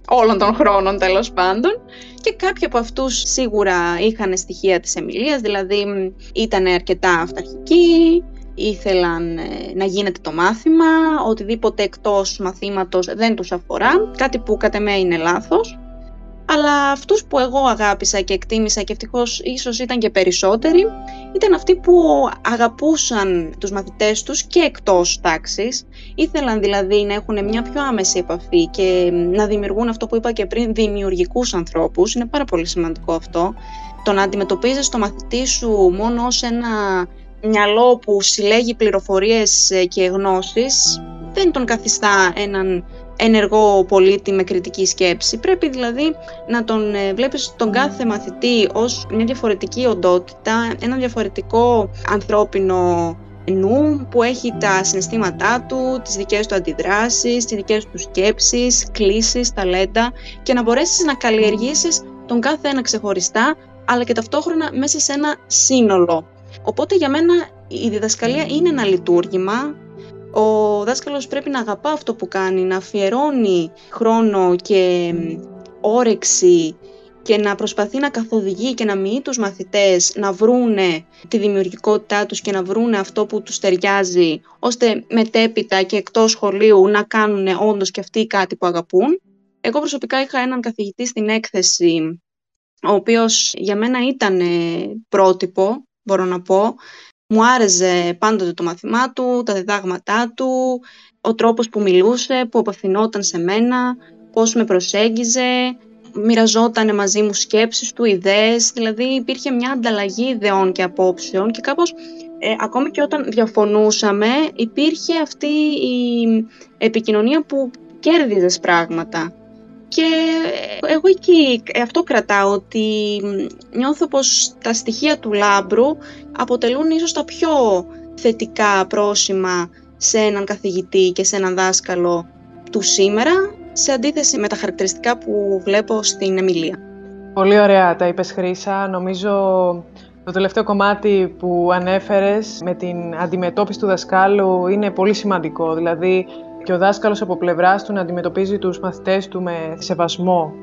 όλων των χρόνων τέλος πάντων. Και κάποιοι από αυτούς σίγουρα είχαν στοιχεία της Εμιλίας, δηλαδή ήταν αρκετά αυταρχικοί, ήθελαν ε, να γίνεται το μάθημα, οτιδήποτε εκτός μαθήματος δεν τους αφορά, κάτι που κατά με είναι λάθος αλλά αυτούς που εγώ αγάπησα και εκτίμησα και ευτυχώς ίσως ήταν και περισσότεροι, ήταν αυτοί που αγαπούσαν τους μαθητές τους και εκτός τάξης, ήθελαν δηλαδή να έχουν μια πιο άμεση επαφή και να δημιουργούν αυτό που είπα και πριν, δημιουργικούς ανθρώπους, είναι πάρα πολύ σημαντικό αυτό, το να αντιμετωπίζεις το μαθητή σου μόνο ως ένα μυαλό που συλλέγει πληροφορίες και γνώσεις, δεν τον καθιστά έναν ενεργό πολίτη με κριτική σκέψη. Πρέπει δηλαδή να τον ε, βλέπεις τον κάθε μαθητή ως μια διαφορετική οντότητα, ένα διαφορετικό ανθρώπινο νου που έχει τα συναισθήματά του, τις δικές του αντιδράσεις, τις δικές του σκέψεις, κλίσεις, ταλέντα και να μπορέσεις να καλλιεργήσεις τον κάθε ένα ξεχωριστά αλλά και ταυτόχρονα μέσα σε ένα σύνολο. Οπότε για μένα η διδασκαλία είναι ένα λειτουργήμα ο δάσκαλος πρέπει να αγαπά αυτό που κάνει, να αφιερώνει χρόνο και όρεξη και να προσπαθεί να καθοδηγεί και να μοιεί τους μαθητές να βρούνε τη δημιουργικότητά τους και να βρούνε αυτό που τους ταιριάζει, ώστε μετέπειτα και εκτός σχολείου να κάνουν όντως και αυτοί κάτι που αγαπούν. Εγώ προσωπικά είχα έναν καθηγητή στην έκθεση ο οποίος για μένα ήταν ε, πρότυπο, μπορώ να πω. Μου άρεσε πάντοτε το μαθημά του, τα διδάγματά του, ο τρόπος που μιλούσε, που απευθυνόταν σε μένα, πώς με προσέγγιζε, μοιραζόταν μαζί μου σκέψεις του, ιδέες, δηλαδή υπήρχε μια ανταλλαγή ιδεών και απόψεων και κάπως ε, ακόμη και όταν διαφωνούσαμε υπήρχε αυτή η επικοινωνία που κέρδιζες πράγματα. Και εγώ εκεί αυτό κρατάω, ότι νιώθω πως τα στοιχεία του Λάμπρου αποτελούν ίσως τα πιο θετικά πρόσημα σε έναν καθηγητή και σε έναν δάσκαλο του σήμερα, σε αντίθεση με τα χαρακτηριστικά που βλέπω στην Εμιλία. Πολύ ωραία τα είπες Χρύσα. Νομίζω το τελευταίο κομμάτι που ανέφερες με την αντιμετώπιση του δασκάλου είναι πολύ σημαντικό. Δηλαδή και ο δάσκαλος από πλευράς του να αντιμετωπίζει τους μαθητές του με σεβασμό,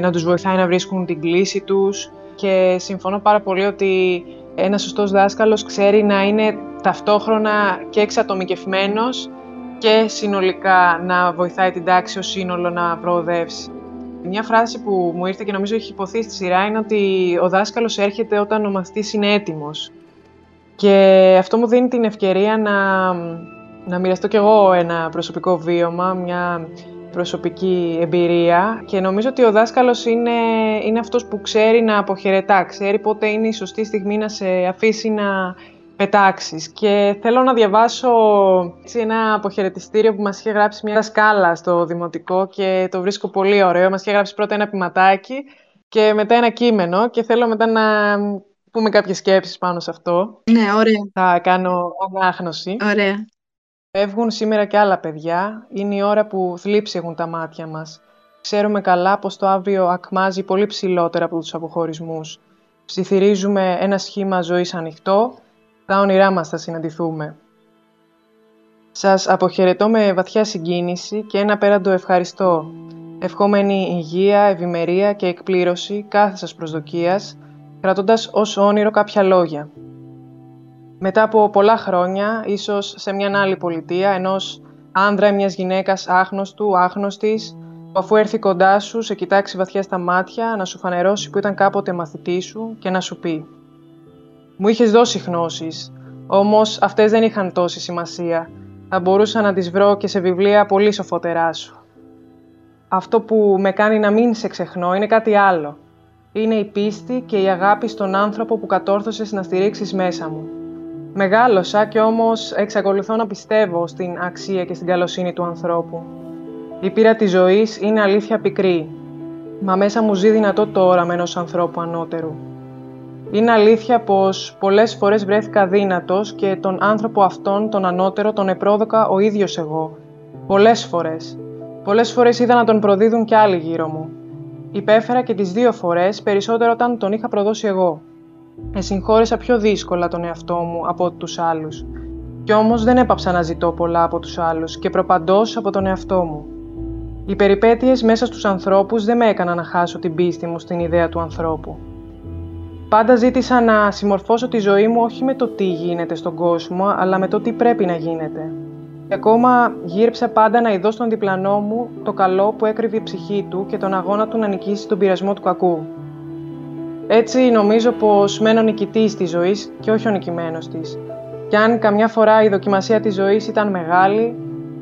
να τους βοηθάει να βρίσκουν την κλίση τους και συμφωνώ πάρα πολύ ότι ένας σωστός δάσκαλος ξέρει να είναι ταυτόχρονα και εξατομικευμένος και συνολικά να βοηθάει την τάξη ως σύνολο να προοδεύσει. Μια φράση που μου ήρθε και νομίζω έχει υποθεί στη σειρά είναι ότι ο δάσκαλος έρχεται όταν ο μαθητής είναι έτοιμος. Και αυτό μου δίνει την ευκαιρία να, να μοιραστώ κι εγώ ένα προσωπικό βίωμα, μια προσωπική εμπειρία και νομίζω ότι ο δάσκαλος είναι, είναι αυτός που ξέρει να αποχαιρετά, ξέρει πότε είναι η σωστή στιγμή να σε αφήσει να πετάξεις. Και θέλω να διαβάσω ένα αποχαιρετιστήριο που μας είχε γράψει μια σκάλα στο Δημοτικό και το βρίσκω πολύ ωραίο. Μας είχε γράψει πρώτα ένα ποιηματάκι και μετά ένα κείμενο και θέλω μετά να πούμε κάποιες σκέψεις πάνω σε αυτό. Ναι, ωραία. Θα κάνω ανάγνωση. Ωραία. Φεύγουν σήμερα και άλλα παιδιά. Είναι η ώρα που θλίψιγουν τα μάτια μας. Ξέρουμε καλά πως το αύριο ακμάζει πολύ ψηλότερα από τους αποχωρισμούς. Ψιθυρίζουμε ένα σχήμα ζωής ανοιχτό. Τα όνειρά μας θα συναντηθούμε. Σας αποχαιρετώ με βαθιά συγκίνηση και ένα πέραντο ευχαριστώ. Ευχόμενη υγεία, ευημερία και εκπλήρωση κάθε σας προσδοκίας, κρατώντας ως όνειρο κάποια λόγια. Μετά από πολλά χρόνια, ίσως σε μια άλλη πολιτεία, ενός άνδρα ή μιας γυναίκας άγνωστου, άγνωστης, που αφού έρθει κοντά σου, σε κοιτάξει βαθιά στα μάτια, να σου φανερώσει που ήταν κάποτε μαθητή σου και να σου πει «Μου είχες δώσει γνώσεις, όμως αυτές δεν είχαν τόση σημασία. Θα μπορούσα να τις βρω και σε βιβλία πολύ σοφότερά σου». Αυτό που με κάνει να μην σε ξεχνώ είναι κάτι άλλο. Είναι η πίστη και η αγάπη στον άνθρωπο που κατόρθωσες να στηρίξεις μέσα μου. Μεγάλωσα και όμως εξακολουθώ να πιστεύω στην αξία και στην καλοσύνη του ανθρώπου. Η πείρα της ζωής είναι αλήθεια πικρή, μα μέσα μου ζει δυνατό το όραμα ενός ανθρώπου ανώτερου. Είναι αλήθεια πως πολλές φορές βρέθηκα δύνατος και τον άνθρωπο αυτόν, τον ανώτερο, τον επρόδοκα ο ίδιος εγώ. Πολλές φορές. Πολλές φορές είδα να τον προδίδουν κι άλλοι γύρω μου. Υπέφερα και τις δύο φορές, περισσότερο όταν τον είχα προδώσει εγώ. Εσυγχώρεσα πιο δύσκολα τον εαυτό μου από τους άλλους. Κι όμως δεν έπαψα να ζητώ πολλά από τους άλλους και προπαντός από τον εαυτό μου. Οι περιπέτειες μέσα στους ανθρώπους δεν με έκαναν να χάσω την πίστη μου στην ιδέα του ανθρώπου. Πάντα ζήτησα να συμμορφώσω τη ζωή μου όχι με το τι γίνεται στον κόσμο, αλλά με το τι πρέπει να γίνεται. Και ακόμα γύρεψα πάντα να ειδώ στον διπλανό μου το καλό που έκρυβε η ψυχή του και τον αγώνα του να νικήσει τον πειρασμό του κακού. Έτσι νομίζω πως μένω νικητής της ζωής και όχι ο νικημένος της. Κι αν καμιά φορά η δοκιμασία της ζωής ήταν μεγάλη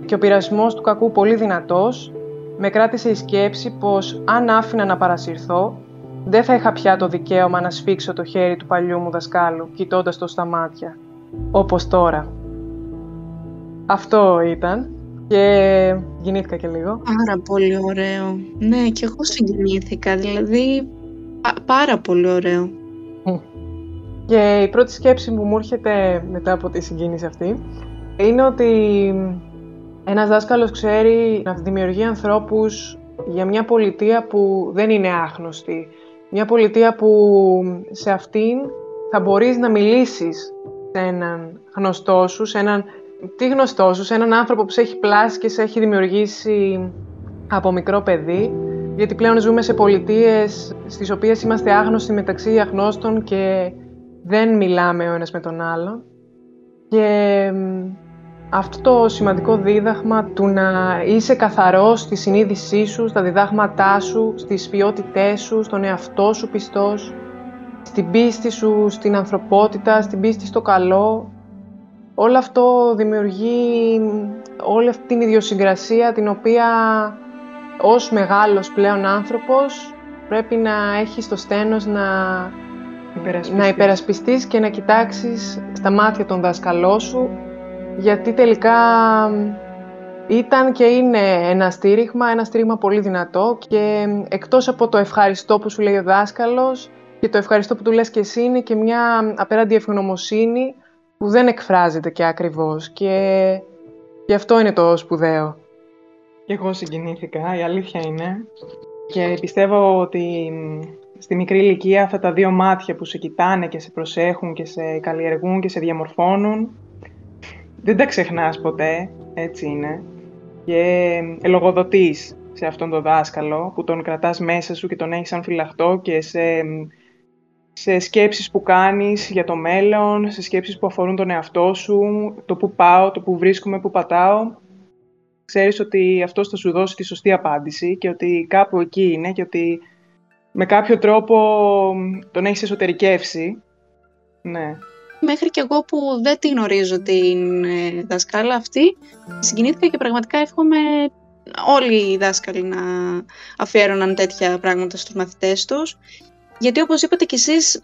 και ο πειρασμός του κακού πολύ δυνατός, με κράτησε η σκέψη πως αν άφηνα να παρασυρθώ, δεν θα είχα πια το δικαίωμα να σφίξω το χέρι του παλιού μου δασκάλου, κοιτώντας το στα μάτια. Όπως τώρα. Αυτό ήταν και γεννήθηκα και λίγο. Πάρα πολύ ωραίο. Ναι, και εγώ συγκινήθηκα. Δηλαδή, πάρα πολύ ωραίο. Και η πρώτη σκέψη που μου έρχεται μετά από τη συγκίνηση αυτή είναι ότι ένας δάσκαλος ξέρει να δημιουργεί ανθρώπους για μια πολιτεία που δεν είναι άγνωστη. Μια πολιτεία που σε αυτήν θα μπορείς να μιλήσεις σε έναν γνωστό σου, σε έναν τι γνωστό σου, σε έναν άνθρωπο που σε έχει πλάσει και σε έχει δημιουργήσει από μικρό παιδί γιατί πλέον ζούμε σε πολιτείες στις οποίες είμαστε άγνωστοι μεταξύ αγνώστων και δεν μιλάμε ο ένας με τον άλλο. Και αυτό το σημαντικό δίδαγμα του να είσαι καθαρός στη συνείδησή σου, στα διδάγματά σου, στις ποιότητές σου, στον εαυτό σου πιστός, στην πίστη σου, στην ανθρωπότητα, στην πίστη στο καλό. Όλο αυτό δημιουργεί όλη αυτή την ιδιοσυγκρασία την οποία ως μεγάλος πλέον άνθρωπος πρέπει να έχεις το στένος να, να υπερασπιστείς και να κοιτάξεις στα μάτια των δασκαλών σου γιατί τελικά ήταν και είναι ένα στήριγμα, ένα στήριγμα πολύ δυνατό και εκτός από το ευχαριστώ που σου λέει ο δάσκαλος και το ευχαριστώ που του λες και εσύ είναι και μια απέραντη ευγνωμοσύνη που δεν εκφράζεται και ακριβώς και γι' αυτό είναι το σπουδαίο. Και εγώ συγκινήθηκα, η αλήθεια είναι. Και πιστεύω ότι στη μικρή ηλικία αυτά τα δύο μάτια που σε κοιτάνε και σε προσέχουν και σε καλλιεργούν και σε διαμορφώνουν δεν τα ξεχνάς ποτέ, έτσι είναι. Και ελογοδοτείς σε αυτόν τον δάσκαλο που τον κρατάς μέσα σου και τον έχεις σαν φυλαχτό και σε, σε σκέψεις που κάνεις για το μέλλον, σε σκέψεις που αφορούν τον εαυτό σου, το που πάω, το που βρίσκομαι, που πατάω. Ξέρεις ότι αυτός θα σου δώσει τη σωστή απάντηση και ότι κάπου εκεί είναι και ότι με κάποιο τρόπο τον έχεις εσωτερικεύσει. Ναι μέχρι και εγώ που δεν τη γνωρίζω την ε, δασκάλα αυτή, συγκινήθηκα και πραγματικά εύχομαι όλοι οι δάσκαλοι να αφιέρωναν τέτοια πράγματα στους μαθητές τους. Γιατί όπως είπατε κι εσείς,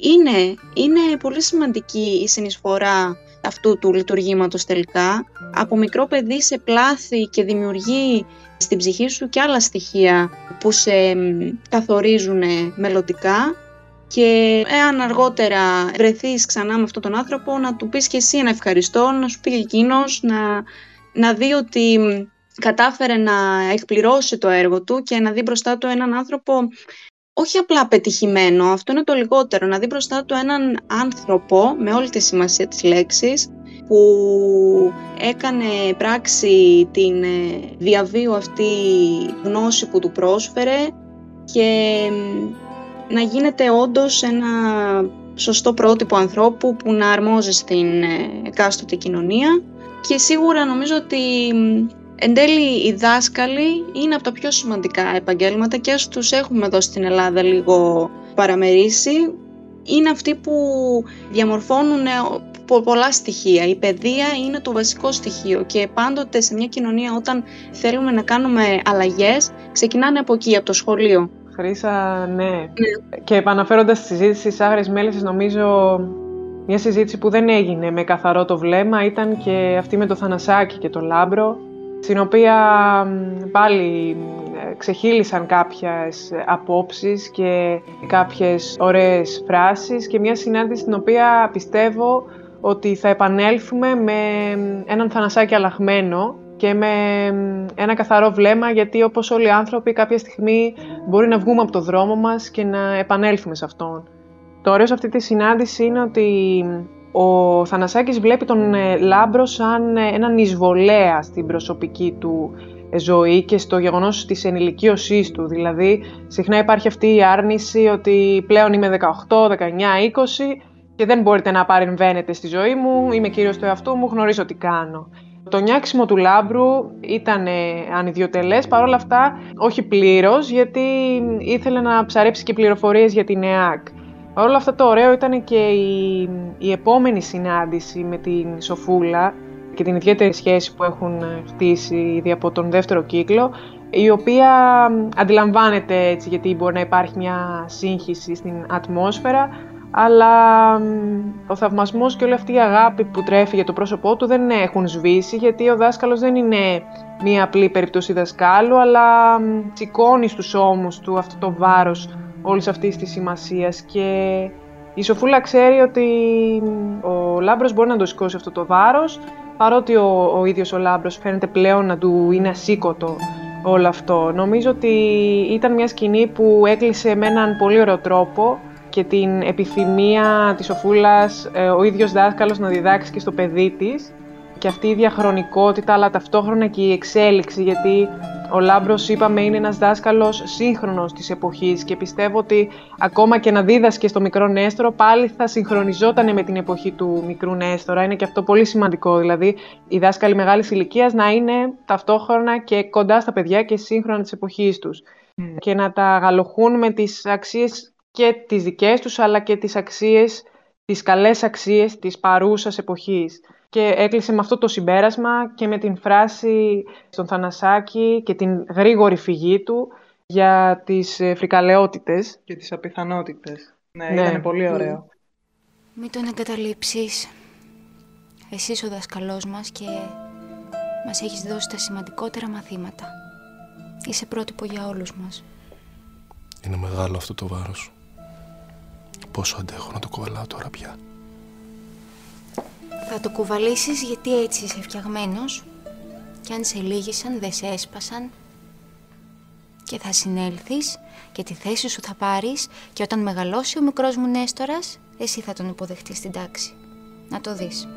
είναι, είναι πολύ σημαντική η συνεισφορά αυτού του λειτουργήματος τελικά. Από μικρό παιδί σε πλάθει και δημιουργεί στην ψυχή σου και άλλα στοιχεία που σε καθορίζουν μελλοντικά και εάν αργότερα βρεθείς ξανά με αυτόν τον άνθρωπο να του πεις και εσύ ένα ευχαριστώ, να σου πει εκείνος, να, να δει ότι κατάφερε να εκπληρώσει το έργο του και να δει μπροστά του έναν άνθρωπο όχι απλά πετυχημένο, αυτό είναι το λιγότερο, να δει μπροστά του έναν άνθρωπο με όλη τη σημασία της λέξης που έκανε πράξη την ε, διαβίου αυτή γνώση που του πρόσφερε και να γίνεται όντως ένα σωστό πρότυπο ανθρώπου που να αρμόζει στην ε, εκάστοτε κοινωνία. Και σίγουρα νομίζω ότι εν τέλει οι δάσκαλοι είναι από τα πιο σημαντικά επαγγέλματα και ας τους έχουμε εδώ στην Ελλάδα λίγο παραμερίσει είναι αυτοί που διαμορφώνουν ε, πολλά στοιχεία. Η παιδεία είναι το βασικό στοιχείο και πάντοτε σε μια κοινωνία όταν θέλουμε να κάνουμε αλλαγές ξεκινάνε από εκεί, από το σχολείο. Χρήσα, ναι. ναι. Και επαναφέροντας τη συζήτηση της Άγρε Μέλισσε, νομίζω μια συζήτηση που δεν έγινε με καθαρό το βλέμμα ήταν και αυτή με το Θανασάκι και το Λάμπρο, στην οποία πάλι ε, ξεχείλισαν κάποιες απόψεις και κάποιες ωραίες φράσεις και μια συνάντηση στην οποία πιστεύω ότι θα επανέλθουμε με έναν Θανασάκι αλλαγμένο και με ένα καθαρό βλέμμα, γιατί όπως όλοι οι άνθρωποι κάποια στιγμή μπορεί να βγούμε από το δρόμο μας και να επανέλθουμε σε αυτόν. Το ωραίο σε αυτή τη συνάντηση είναι ότι ο Θανασάκης βλέπει τον ε, Λάμπρο σαν ε, έναν εισβολέα στην προσωπική του ε, ζωή και στο γεγονός της ενηλικίωσής του. Δηλαδή, συχνά υπάρχει αυτή η άρνηση ότι πλέον είμαι 18, 19, 20 και δεν μπορείτε να παρεμβαίνετε στη ζωή μου, είμαι κύριος του εαυτού μου, γνωρίζω τι κάνω. Το νοιάξιμο του Λάμπρου ήταν ανιδιοτελές, παρόλα αυτά όχι πλήρως, γιατί ήθελε να ψαρέψει και πληροφορίες για την ΕΑΚ. Παρ' όλα αυτά το ωραίο ήταν και η, η επόμενη συνάντηση με την Σοφούλα και την ιδιαίτερη σχέση που έχουν χτίσει ήδη από τον δεύτερο κύκλο, η οποία αντιλαμβάνεται έτσι γιατί μπορεί να υπάρχει μια σύγχυση στην ατμόσφαιρα, αλλά ο θαυμασμός και όλη αυτή η αγάπη που τρέφει για το πρόσωπό του δεν έχουν σβήσει, γιατί ο δάσκαλος δεν είναι μία απλή περίπτωση δασκάλου, αλλά σηκώνει στους ώμους του αυτό το βάρος όλης αυτής της σημασίας και η Σοφούλα ξέρει ότι ο Λάμπρος μπορεί να το σηκώσει αυτό το βάρος, παρότι ο, ο ίδιος ο Λάμπρος φαίνεται πλέον να του είναι ασήκωτο όλο αυτό. Νομίζω ότι ήταν μια σκηνή που έκλεισε με έναν πολύ ωραίο τρόπο και την επιθυμία της Σοφούλας ε, ο ίδιος δάσκαλος να διδάξει και στο παιδί της και αυτή η διαχρονικότητα αλλά ταυτόχρονα και η εξέλιξη γιατί ο Λάμπρος είπαμε είναι ένας δάσκαλος σύγχρονος της εποχής και πιστεύω ότι ακόμα και να δίδασκε στο μικρό Νέστορο πάλι θα συγχρονιζόταν με την εποχή του μικρού Νέστορα. Είναι και αυτό πολύ σημαντικό, δηλαδή οι δάσκαλοι μεγάλης ηλικίας να είναι ταυτόχρονα και κοντά στα παιδιά και σύγχρονα της εποχής τους. Και να τα γαλοχούν με τις αξίες και τις δικές τους αλλά και τις αξίες, τις καλές αξίες της παρούσας εποχής και έκλεισε με αυτό το συμπέρασμα και με την φράση στον Θανασάκη και την γρήγορη φυγή του για τις ε, φρικαλαιότητες και τις απιθανότητες. Ναι, Ναι. ήταν πολύ ωραίο. Μην τον εγκαταλείψεις. Εσύ είσαι ο δασκαλός μας και μας έχεις δώσει τα σημαντικότερα μαθήματα. Είσαι πρότυπο για όλους μας. Είναι μεγάλο αυτό το βάρος. Πόσο αντέχω να το κουβαλάω τώρα πια. Θα το κουβαλήσεις γιατί έτσι είσαι φτιαγμένος και αν σε λύγησαν δεν σε έσπασαν και θα συνέλθεις και τη θέση σου θα πάρεις και όταν μεγαλώσει ο μικρός μου Νέστορας εσύ θα τον υποδεχτείς στην τάξη. Να το δεις.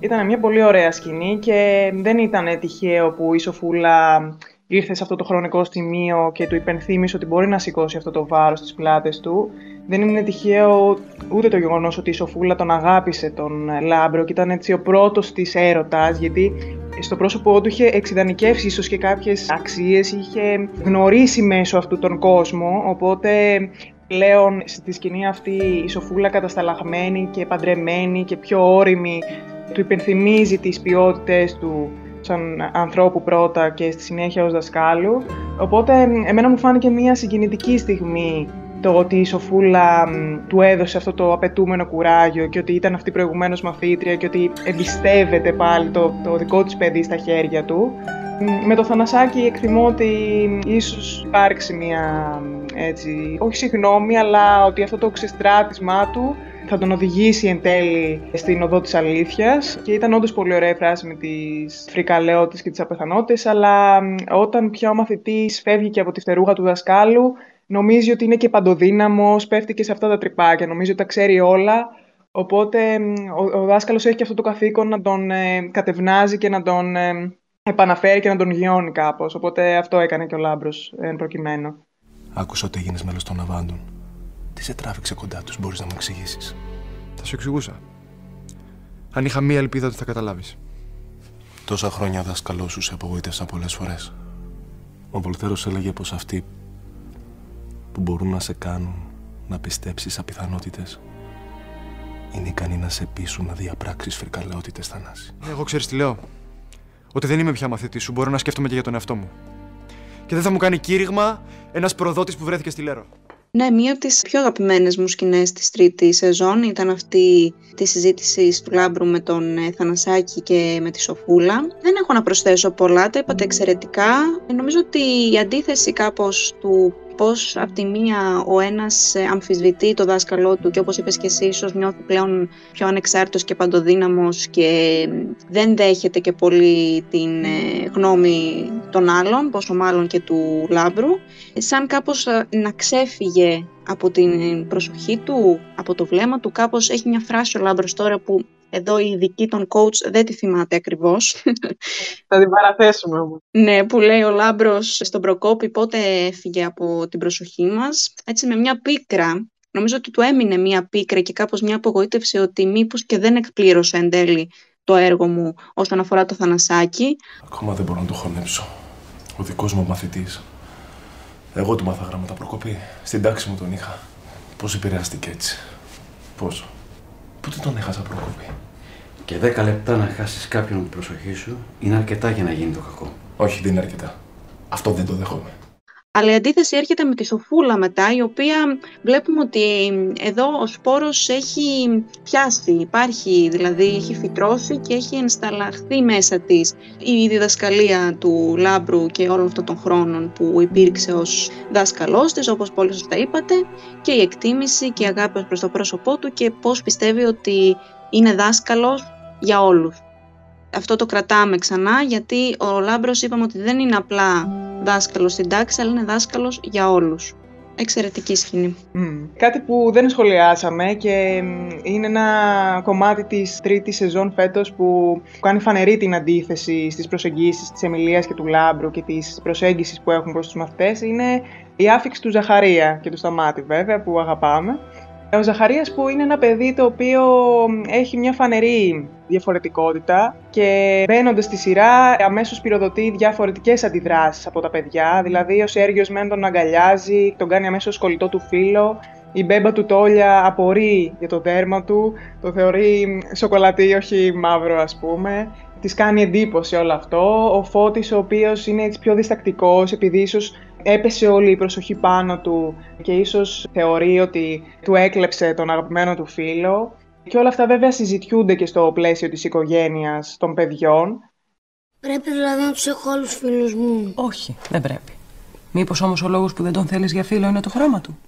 Ήταν μια πολύ ωραία σκηνή και δεν ήταν τυχαίο που η Σοφούλα ήρθε σε αυτό το χρονικό σημείο και του υπενθύμησε ότι μπορεί να σηκώσει αυτό το βάρος στις πλάτες του. Δεν είναι τυχαίο ούτε το γεγονός ότι η Σοφούλα τον αγάπησε τον Λάμπρο και ήταν έτσι ο πρώτος της έρωτας, γιατί στο πρόσωπό του είχε εξιδανικεύσει ίσως και κάποιες αξίες, είχε γνωρίσει μέσω αυτού τον κόσμο, οπότε πλέον στη σκηνή αυτή η Σοφούλα κατασταλαγμένη και παντρεμένη και πιο ώριμη του υπενθυμίζει τις ποιότητες του σαν ανθρώπου πρώτα και στη συνέχεια ως δασκάλου. Οπότε εμένα μου φάνηκε μια συγκινητική στιγμή το ότι η Σοφούλα μ, του έδωσε αυτό το απαιτούμενο κουράγιο και ότι ήταν αυτή προηγουμένως μαθήτρια και ότι εμπιστεύεται πάλι το, το δικό της παιδί στα χέρια του. Μ, Με το Θανασάκι εκτιμώ ότι ίσως υπάρξει μια έτσι, όχι συγγνώμη, αλλά ότι αυτό το ξεστράτισμά του θα τον οδηγήσει εν τέλει στην οδό της αλήθειας και ήταν όντως πολύ ωραία η φράση με τις φρικαλαιότητες και τις απεθανότητες αλλά μ, όταν πια ο μαθητής φεύγει και από τη φτερούγα του δασκάλου νομίζει ότι είναι και παντοδύναμος, πέφτει και σε αυτά τα τρυπάκια, νομίζει ότι τα ξέρει όλα οπότε μ, ο, ο δάσκαλος έχει και αυτό το καθήκον να τον ε, κατευνάζει και να τον ε, επαναφέρει και να τον γιώνει κάπως οπότε αυτό έκανε και ο Λάμπρος εν προκειμένου. Άκουσα ότι έγινες μέλος των Αβάντων. Τι σε τράβηξε κοντά τους, μπορείς να μου εξηγήσεις; Θα σου εξηγούσα. Αν είχα μία ελπίδα ότι θα καταλάβεις. Τόσα χρόνια δάσκαλός σου σε απογοήτευσα πολλές φορές. Ο Βολθέρος έλεγε πως αυτοί που μπορούν να σε κάνουν να πιστέψεις απιθανότητες είναι ικανοί να σε πείσουν να διαπράξεις φρικαλαιότητες θανάση. Εγώ ξέρεις τι λέω. Ότι δεν είμαι πια μαθητής σου. Μπορώ να σκέφτομαι και για τον εαυτό μου. Και δεν θα μου κάνει κήρυγμα ένας προδότης που βρέθηκε στη Λέρο. Ναι, μία από τις πιο αγαπημένες μου σκηνές της τρίτης σεζόν ήταν αυτή τη συζήτηση του Λάμπρου με τον ε, Θανασάκη και με τη Σοφούλα. Δεν έχω να προσθέσω πολλά, τα είπατε εξαιρετικά. Ε, Νομίζω ότι η αντίθεση κάπως του πώς από τη μία ο ένας ε, αμφισβητεί το δάσκαλό του και όπως είπες και εσύ ίσως νιώθει πλέον πιο ανεξάρτητος και παντοδύναμος και δεν δέχεται και πολύ την ε, γνώμη των άλλων, πόσο μάλλον και του Λάμπρου, σαν κάπως ε, να ξέφυγε από την προσοχή του, από το βλέμμα του, κάπως έχει μια φράση ο Λάμπρος τώρα που εδώ η ειδική των coach δεν τη θυμάται ακριβώς. Θα την παραθέσουμε όμως. Ναι, που λέει ο Λάμπρος στον Προκόπη πότε έφυγε από την προσοχή μας; Έτσι με μια πίκρα, νομίζω ότι του έμεινε μια πίκρα και κάπως μια απογοήτευση ότι μήπως και δεν εκπλήρωσα εν τέλει το έργο μου όσον αφορά το Θανασάκι. Ακόμα δεν μπορώ να το χωνέψω. Ο δικός μου μαθητής. Εγώ του μάθα γράμματα προκοπή. Στην τάξη μου τον είχα. Πώς επηρεάστηκε έτσι. Πώς. Πότε τον έχασα προκοπή. Και 10 λεπτά να χάσεις κάποιον την προσοχή σου είναι αρκετά για να γίνει το κακό. Όχι, δεν είναι αρκετά. Αυτό δεν το δέχομαι. Αλλά η αντίθεση έρχεται με τη Σοφούλα μετά, η οποία βλέπουμε ότι εδώ ο σπόρος έχει πιάσει, υπάρχει, δηλαδή έχει φυτρώσει και έχει ενσταλλαχθεί μέσα της η διδασκαλία του Λάμπρου και όλων αυτών των χρόνων που υπήρξε ως δάσκαλός της, όπως πολύ σωστά είπατε, και η εκτίμηση και η αγάπη προς το πρόσωπό του και πώς πιστεύει ότι είναι δάσκαλος για όλους. Αυτό το κρατάμε ξανά γιατί ο Λάμπρος είπαμε ότι δεν είναι απλά δάσκαλος στην τάξη αλλά είναι δάσκαλος για όλους. εξαιρετική σκηνή. Κάτι που δεν σχολιάσαμε και είναι ένα κομμάτι της τρίτης σεζόν φέτος που κάνει φανερή την αντίθεση στις προσεγγίσεις της Εμιλίας και του Λάμπρου και της προσέγγισης που έχουν προς τους μαθητές είναι η άφηξη του Ζαχαρία και του Σταμάτη βέβαια που αγαπάμε. Ο Ζαχαρίας που είναι ένα παιδί το οποίο έχει μια φανερή διαφορετικότητα και μπαίνοντα στη σειρά αμέσως πυροδοτεί διαφορετικές αντιδράσεις από τα παιδιά. Δηλαδή ο Σέργιος Μεν τον αγκαλιάζει, τον κάνει αμέσως κολλητό του φίλο. Η μπέμπα του Τόλια απορεί για το δέρμα του, το θεωρεί σοκολατή, όχι μαύρο ας πούμε. Της κάνει εντύπωση όλο αυτό. Ο Φώτης ο οποίος είναι πιο διστακτικός επειδή ίσως έπεσε όλη η προσοχή πάνω του και ίσως θεωρεί ότι του έκλεψε τον αγαπημένο του φίλο. Και όλα αυτά βέβαια συζητιούνται και στο πλαίσιο της οικογένειας των παιδιών. Πρέπει δηλαδή να τους έχω άλλους φίλους μου. Όχι, δεν πρέπει. Μήπως όμως ο λόγος που δεν τον θέλεις για φίλο είναι το χρώμα του;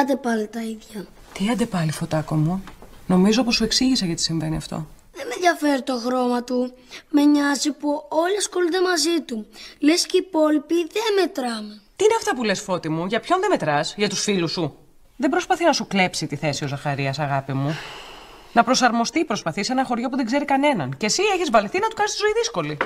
Άντε πάλι τα ίδια. Τι άντε πάλι φωτάκο μου. Νομίζω πως σου εξήγησα γιατί συμβαίνει αυτό. Δεν με ενδιαφέρει το χρώμα του. Με νοιάζει που όλοι ασχολούνται μαζί του. Λες και οι υπόλοιποι δεν μετράμε. Τι είναι αυτά που λες φώτη μου, για ποιον δεν μετράς, για τους φίλους σου; Δεν προσπαθεί να σου κλέψει τη θέση ο Ζαχαρίας, αγάπη μου. Να προσαρμοστεί προσπαθεί σε ένα χωριό που δεν ξέρει κανέναν. Και εσύ έχεις βαλθεί να του κάνεις τη ζωή δύσκολη.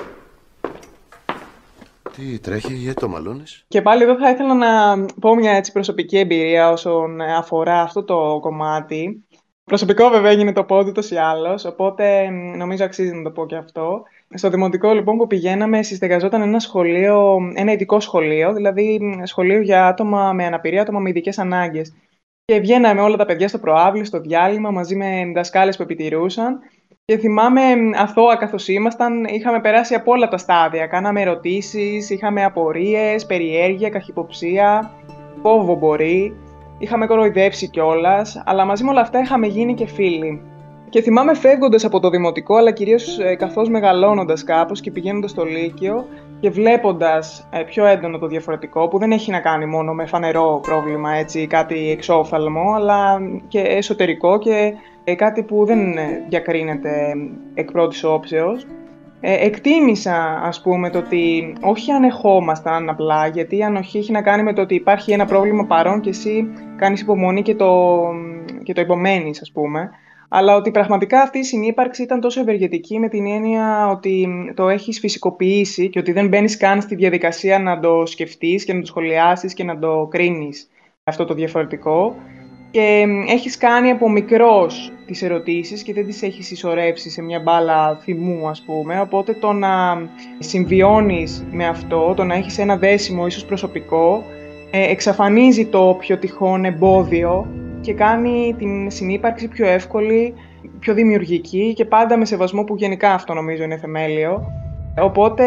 Τι τρέχει, γιατί το μαλώνεις; Και πάλι εδώ θα ήθελα να πω μια έτσι προσωπική εμπειρία όσον αφορά αυτό το κομμάτι. Προσωπικό βέβαια έγινε το πόδι τόσο ή άλλως, οπότε νομίζω αξίζει να το πω και αυτό. Στο δημοτικό λοιπόν που πηγαίναμε συστεγαζόταν ένα σχολείο, ένα ειδικό σχολείο, δηλαδή σχολείο για άτομα με αναπηρία, άτομα με ειδικές ανάγκες. Και βγαίναμε όλα τα παιδιά στο προάβλιο, στο διάλειμμα, μαζί με δασκάλες που επιτηρούσαν. Και θυμάμαι αθώα καθώς ήμασταν, είχαμε περάσει από όλα τα στάδια. Κάναμε ερωτήσεις, είχαμε απορίες, περιέργεια, καχυποψία, φόβο μπορεί. Είχαμε κοροϊδέψει κιόλας, αλλά μαζί με όλα αυτά είχαμε γίνει και φίλοι. Και θυμάμαι φεύγοντας από το δημοτικό, αλλά κυρίως ε, καθώς μεγαλώνοντας κάπως και πηγαίνοντας στο Λύκειο, και βλέποντας ε, πιο έντονο το διαφορετικό, που δεν έχει να κάνει μόνο με φανερό πρόβλημα, έτσι, κάτι εξώφαλμο, αλλά και εσωτερικό και ε, κάτι που δεν ε, διακρίνεται εκ πρώτης όψεως, εκτίμησα, ας πούμε, το ότι όχι ανεχόμασταν απλά, γιατί η ανοχή έχει να κάνει με το ότι υπάρχει ένα πρόβλημα παρόν και εσύ κάνεις υπομονή και το, και το υπομένεις, ας πούμε αλλά ότι πραγματικά αυτή η συνύπαρξη ήταν τόσο ευεργετική με την έννοια ότι το έχεις φυσικοποιήσει και ότι δεν μπαίνεις καν στη διαδικασία να το σκεφτείς και να το σχολιάσεις και να το κρίνεις αυτό το διαφορετικό. Και έχεις κάνει από μικρός τις ερωτήσεις και δεν τις έχεις ισορρεύσει σε μια μπάλα θυμού ας πούμε. Οπότε το να συμβιώνεις με αυτό, το να έχεις ένα δέσιμο ίσως προσωπικό ε, εξαφανίζει το όποιο τυχόν εμπόδιο και κάνει την συνύπαρξη πιο εύκολη, πιο δημιουργική και πάντα με σεβασμό που γενικά αυτό νομίζω είναι θεμέλιο. Οπότε,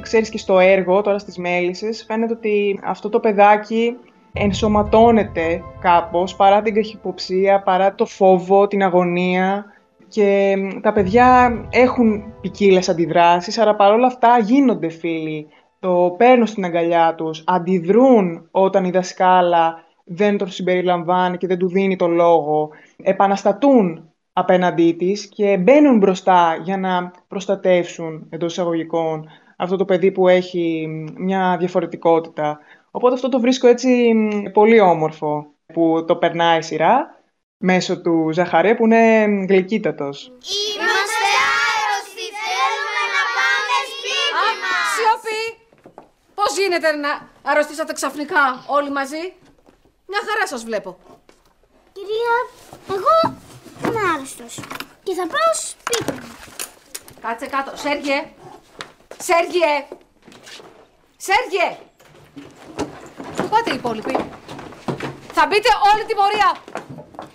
ξέρεις και στο έργο, τώρα στις μέλισσες, φαίνεται ότι αυτό το παιδάκι ενσωματώνεται κάπως παρά την καχυποψία, παρά το φόβο, την αγωνία και τα παιδιά έχουν ποικίλες αντιδράσεις, αλλά παρόλα αυτά γίνονται φίλοι. Το παίρνουν στην αγκαλιά τους, αντιδρούν όταν η δασκάλα δεν τον συμπεριλαμβάνει και δεν του δίνει το λόγο, επαναστατούν απέναντί της και μπαίνουν μπροστά για να προστατεύσουν εντός εισαγωγικών αυτό το παιδί που έχει μια διαφορετικότητα. Οπότε αυτό το βρίσκω έτσι πολύ όμορφο που το περνάει η σειρά μέσω του Ζαχαρέ που είναι γλυκύτατος. Είμαστε άρρωστοι, θέλουμε να πάμε σπίτι μας. Σιωπή! Πώς γίνεται να αρρωστήσατε ξαφνικά όλοι μαζί; Μια χαρά σας βλέπω. Κυρία, εγώ είμαι άρρωστος και θα πάω σπίτι μου. Κάτσε κάτω. Σέργιε! Σέργιε! Σέργιε! Πού πάτε οι υπόλοιποι. Θα μπείτε όλη την πορεία.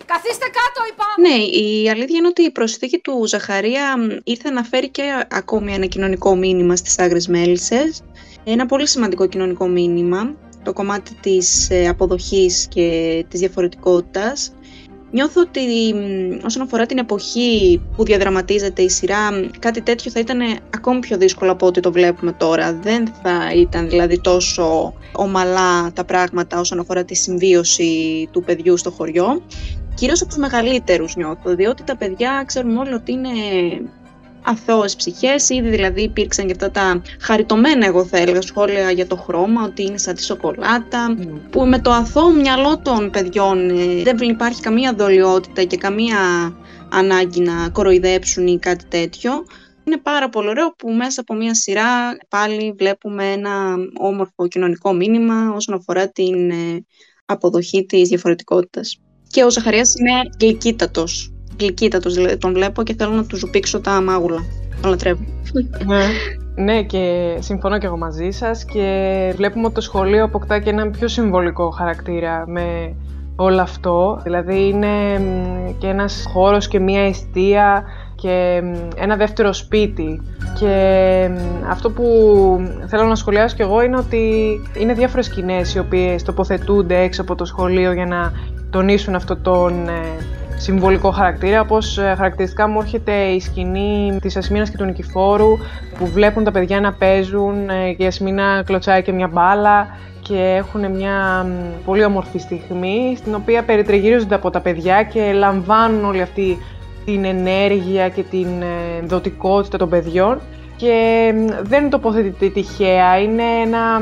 Καθίστε κάτω, είπα. Ναι, η αλήθεια είναι ότι η προσθήκη του Ζαχαρία ήρθε να φέρει και ακόμη ένα κοινωνικό μήνυμα στις Άγρες Μέλισσες. Ένα πολύ σημαντικό κοινωνικό μήνυμα το κομμάτι της ε, αποδοχής και της διαφορετικότητας. Νιώθω ότι όσον αφορά την εποχή που διαδραματίζεται η σειρά, κάτι τέτοιο θα ήταν ακόμη πιο δύσκολο από ό,τι το βλέπουμε τώρα. Δεν θα ήταν δηλαδή τόσο ομαλά τα πράγματα όσον αφορά τη συμβίωση του παιδιού στο χωριό. Κυρίως από τους μεγαλύτερους νιώθω, διότι τα παιδιά ξέρουμε όλοι ότι είναι αθώες ψυχές. Ήδη δηλαδή υπήρξαν και αυτά τα χαριτωμένα, εγώ θα έλεγα, σχόλια για το χρώμα, ότι είναι σαν τη σοκολάτα, που με το αθώο μυαλό των παιδιών ε, δεν υπάρχει καμία δολιότητα και καμία ανάγκη να κοροϊδέψουν ή κάτι τέτοιο. Είναι πάρα πολύ ωραίο που μέσα από μια σειρά πάλι βλέπουμε ένα όμορφο κοινωνικό μήνυμα όσον αφορά την ε, αποδοχή της διαφορετικότητας. Και ο Ζαχαρίας είναι γλυκύτατος. Γλυκύτατος δηλαδή τον βλέπω και θέλω να τους ζουπήξω τα μάγουλα. Τον λατρεύω. Ναι. Ναι, και συμφωνώ και εγώ μαζί σας και βλέπουμε ότι το σχολείο αποκτά και έναν πιο συμβολικό χαρακτήρα με όλο αυτό. Δηλαδή είναι και ένας χώρος και μία αιστεία και ένα δεύτερο σπίτι. Και αυτό που θέλω να σχολιάσω κι εγώ είναι ότι είναι διάφορες σκηνές οι οποίες τοποθετούνται έξω από το σχολείο για να τονίσουν αυτό τον ε, συμβολικό χαρακτήρα, όπως ε, χαρακτηριστικά μου έρχεται η σκηνή της Ασμίνας και του Νικηφόρου που βλέπουν τα παιδιά να παίζουν ε, και η Ασμίνα κλωτσάει και μια μπάλα και έχουν μια πολύ όμορφη στιγμή στην οποία περιτριγυρίζονται από τα παιδιά και λαμβάνουν όλη αυτή την ενέργεια και την δοτικότητα των παιδιών και δεν τοποθετείται τυχαία. Είναι ένα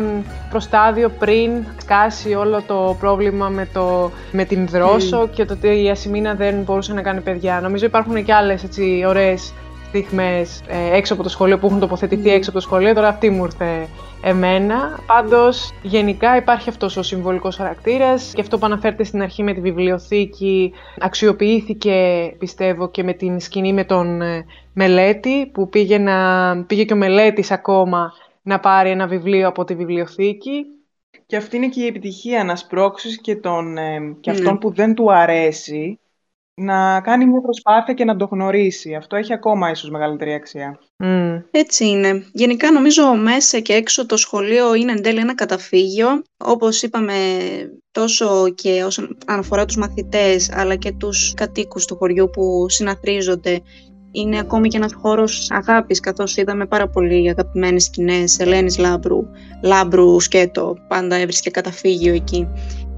προστάδιο πριν σκάσει όλο το πρόβλημα με, το, με την δρόσο και το ότι η Ασημίνα δεν μπορούσε να κάνει παιδιά. Νομίζω υπάρχουν και άλλες έτσι, ωραίες στιγμές ε, έξω από το σχολείο που έχουν τοποθετηθεί έξω από το σχολείο. Τώρα αυτή μου ήρθε εμένα. Πάντως, γενικά υπάρχει αυτός ο συμβολικός χαρακτήρας και αυτό που αναφέρεται στην αρχή με τη βιβλιοθήκη αξιοποιήθηκε, πιστεύω, και με την σκηνή με τον ε, Μελέτη, που πήγε, να, πήγε και ο Μελέτης ακόμα να πάρει ένα βιβλίο από τη βιβλιοθήκη. Και αυτή είναι και η επιτυχία να σπρώξεις και, τον, ε, και αυτόν ναι. που δεν του αρέσει να κάνει μια προσπάθεια και να το γνωρίσει. Αυτό έχει ακόμα ίσως μεγαλύτερη αξία. Έτσι είναι. Γενικά νομίζω μέσα και έξω το σχολείο είναι εν τέλει ένα καταφύγιο. Όπως είπαμε τόσο και όσον αφορά τους μαθητές αλλά και τους κατοίκους του χωριού που συναθρίζονται είναι ακόμη και ένας χώρος αγάπης, καθώς είδαμε πάρα πολύ αγαπημένες σκηνές Ελένης Λάμπρου, Λάμπρου Σκέτο, πάντα έβρισκε καταφύγιο εκεί.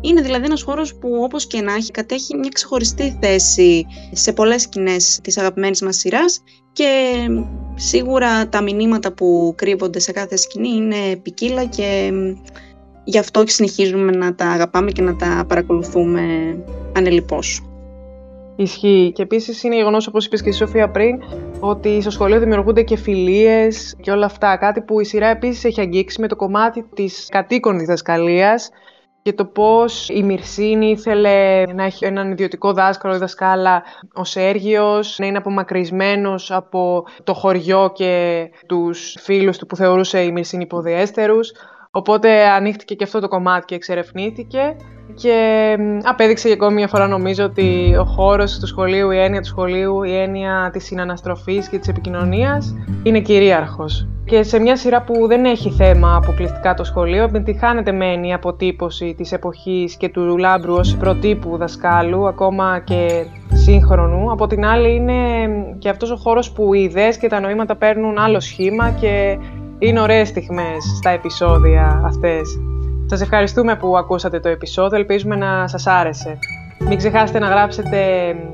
Είναι δηλαδή ένας χώρος που όπως και να έχει κατέχει μια ξεχωριστή θέση σε πολλές σκηνές της αγαπημένης μας σειράς και σίγουρα τα μηνύματα που κρύβονται σε κάθε σκηνή είναι ποικίλα και γι' αυτό και συνεχίζουμε να τα αγαπάμε και να τα παρακολουθούμε ανελιπώς. Ισχύει. Και επίσης είναι γεγονός, όπως είπες και η Σοφία πριν, ότι στο σχολείο δημιουργούνται και φιλίες και όλα αυτά. Κάτι που η σειρά επίσης έχει αγγίξει με το κομμάτι της κατοίκων διδασκαλία και το πώς η Μυρσίνη ήθελε να έχει έναν ιδιωτικό δάσκαλο ή δασκάλα ο Σέργιος, να είναι απομακρυσμένος από το χωριό και τους φίλους του που θεωρούσε η Μυρσίνη υποδιέστερους. Οπότε ανοίχτηκε και αυτό το κομμάτι και εξερευνήθηκε και απέδειξε για ακόμη μια φορά νομίζω ότι ο χώρος του σχολείου, η έννοια του σχολείου, η έννοια της συναναστροφής και της επικοινωνίας είναι κυρίαρχος. Και σε μια σειρά που δεν έχει θέμα αποκλειστικά το σχολείο, επιτυχάνεται μεν η αποτύπωση της εποχής και του λάμπρου ως προτύπου δασκάλου, ακόμα και σύγχρονου. Από την άλλη είναι και αυτός ο χώρος που οι ιδέες και τα νοήματα παίρνουν άλλο σχήμα και είναι ωραίες στιγμές στα επεισόδια αυτές. Σας ευχαριστούμε που ακούσατε το επεισόδιο, ελπίζουμε να σας άρεσε. Μην ξεχάσετε να γράψετε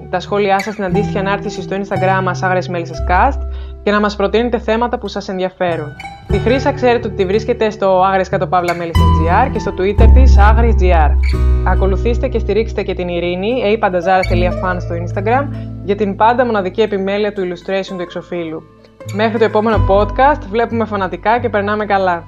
τα σχόλιά σας στην αντίστοιχη ανάρτηση στο Instagram μας Άγρες Cast και να μας προτείνετε θέματα που σας ενδιαφέρουν. Τη Χρύσα ξέρετε ότι τη βρίσκεται στο Άγρες κάτω παύλα και στο Twitter της Άγρες.gr. Ακολουθήστε και στηρίξτε και την Ειρήνη, apandazara.fan στο Instagram, για την πάντα μοναδική επιμέλεια του illustration του εξοφίλου. Μέχρι το επόμενο podcast, βλέπουμε φανατικά και περνάμε καλά.